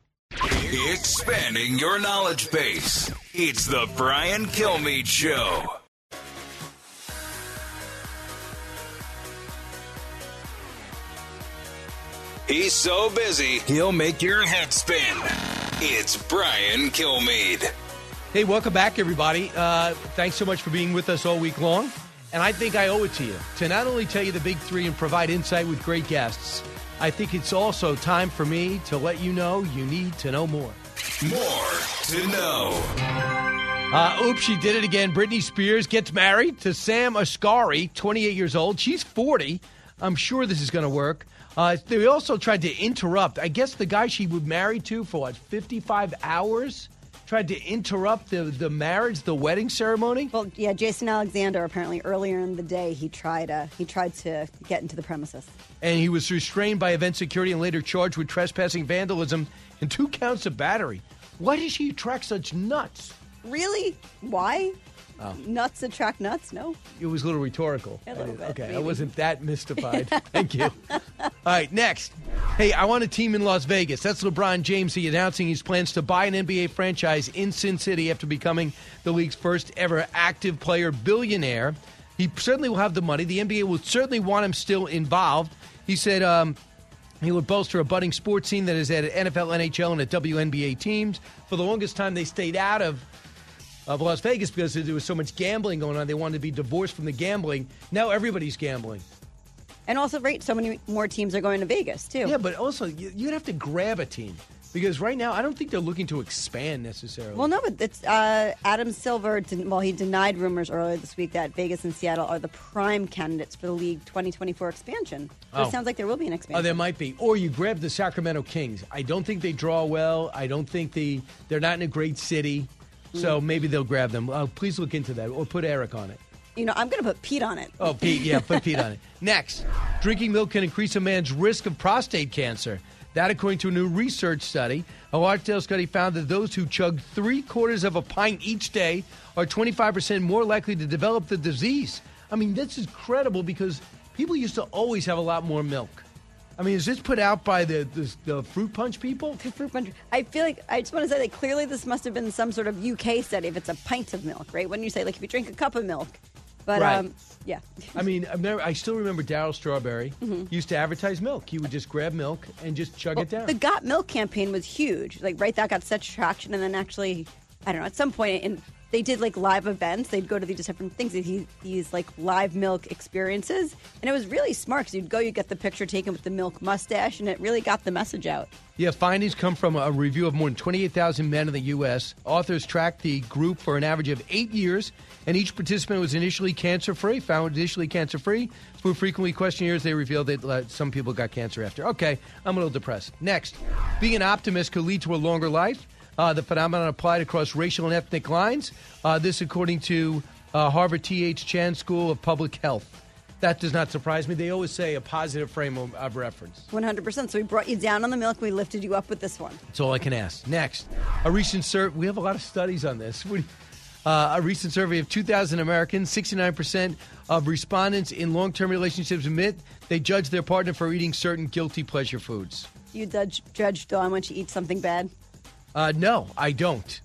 Expanding your knowledge base. It's the Brian Kilmeade Show. He's so busy, he'll make your head spin. It's Brian Kilmeade. Hey, welcome back, everybody. Uh, thanks so much for being with us all week long. And I think I owe it to you to not only tell you the big three and provide insight with great guests, I think it's also time for me to let you know you need to know more. More to know. Uh, oops, she did it again. Britney Spears gets married to Sam Asghari, 28 years old. She's 40. I'm sure this is going to work. Uh, they also tried to interrupt. I guess the guy she would marry to for what 55 hours tried to interrupt the the marriage, the wedding ceremony. Well, yeah, Jason Alexander apparently earlier in the day he tried uh, he tried to get into the premises. and he was restrained by event security and later charged with trespassing, vandalism, and two counts of battery. Why does she attract such nuts? Really? Why? Oh. Nuts attract nuts? No. It was a little rhetorical. A little bit, okay, I wasn't that mystified. Thank you. All right, next. Hey, I want a team in Las Vegas. That's LeBron James. He announcing his plans to buy an NBA franchise in Sin City after becoming the league's first ever active player billionaire. He certainly will have the money. The NBA will certainly want him still involved. He said um, he would bolster a budding sports scene that has had NFL, NHL, and a WNBA teams. For the longest time, they stayed out of of Las Vegas because there was so much gambling going on. They wanted to be divorced from the gambling. Now everybody's gambling. And also, right, so many more teams are going to Vegas too. Yeah, but also you, you'd have to grab a team because right now I don't think they're looking to expand necessarily. Well, no, but it's uh, Adam Silver. Den- well, he denied rumors earlier this week that Vegas and Seattle are the prime candidates for the league 2024 expansion. So Oh. it sounds like there will be an expansion. Oh, there might be. Or you grab the Sacramento Kings. I don't think they draw well. I don't think they they're not in a great city. So maybe they'll grab them. Uh, please look into that or put Eric on it. You know, I'm going to put Pete on it. Oh, Pete, yeah, put Pete on it. Next, drinking milk can increase a man's risk of prostate cancer. That, according to a new research study, a large-scale study found that those who chug three quarters of a pint each day are 25% more likely to develop the disease. I mean, this is credible because people used to always have a lot more milk. I mean, is this put out by the the, the fruit punch people? The fruit punch. I feel like I just want to say that clearly this must have been some sort of UK study. If it's a pint of milk, right? When you say like if you drink a cup of milk, but Right. um, yeah. I mean, I've never, I still remember Darryl Strawberry Mhm. used to advertise milk. He would just grab milk and just chug it down. The Got Milk campaign was huge. Like, right, that got such traction. And then actually, I don't know, at some point, in, they did like live events. They'd go to these different things, these, these like live milk experiences. And it was really smart because you'd go, you'd get the picture taken with the milk mustache, and it really got the message out. Yeah, findings come from a review of more than 28,000 men in the U.S. Authors tracked the group for an average of eight years, and each participant was initially cancer free, found initially cancer free. Through frequently questionnaires, they revealed that uh, some people got cancer after. Okay, I'm a little depressed. Next, being an optimist could lead to a longer life. Uh, the phenomenon applied across racial and ethnic lines. Uh, this, according to uh, Harvard T.H. Chan School of Public Health. That does not surprise me. They always say a positive frame of, of reference. 100%. So we brought you down on the milk. We lifted you up with this one. That's all I can ask. Next, a recent survey. We have a lot of studies on this. Uh, a recent survey of 2,000 Americans, 69% of respondents in long-term relationships admit they judge their partner for eating certain guilty pleasure foods. You judge, judge Dawn when she eats something bad. Uh, no, I don't.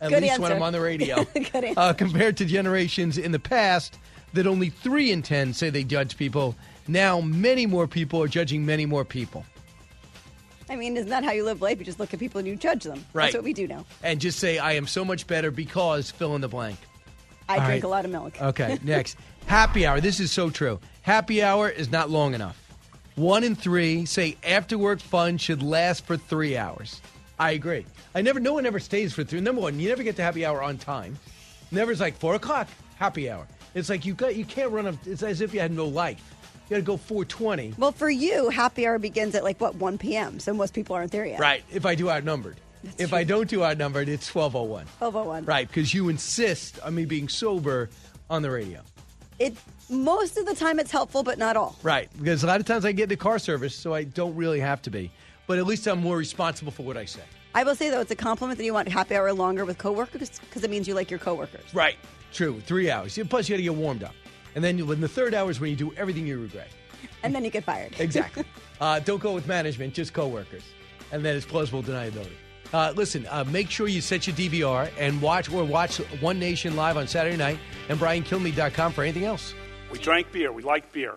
At Good least when. I'm on the radio. Good answer. uh, compared to generations in the past that only three in ten say they judge people. Now, many more people are judging many more people. I mean, isn't that how you live life? You just look at people and you judge them. Right. That's what we do now. And just say, I am so much better because fill in the blank. I All drink right. a lot of milk. Okay, next. Happy hour. This is so true. Happy hour is not long enough. One in three say after work fun should last for three hours. I agree. I never, no one ever stays for three. Number one, you never get to happy hour on time. Never is like four o'clock happy hour. It's like you got, you can't run. It's as if you had no life. You got to go four twenty. Well, for you, happy hour begins at like what 1 p.m. So most people aren't there yet. Right. If I do outnumbered. if I don't do outnumbered, it's twelve oh one. 1201. Right, because you insist on me being sober on the radio. It most of the time it's helpful, but not all. Right, because a lot of times I get the car service, so I don't really have to be. But at least I'm more responsible for what I say. I will say though, it's a compliment that you want happy hour longer with coworkers because it means you like your coworkers. Right. True. Three hours. Yeah, Plus, you got to get warmed up, and then you, in the third hour is when you do everything you regret. And then you get fired. Exactly. uh, don't go with management, just coworkers, and then it's plausible deniability. Uh, listen, uh, make sure you set your DVR and watch or watch One Nation live on Saturday night and BrianKilmeade.com for anything else. We drank beer. We like beer.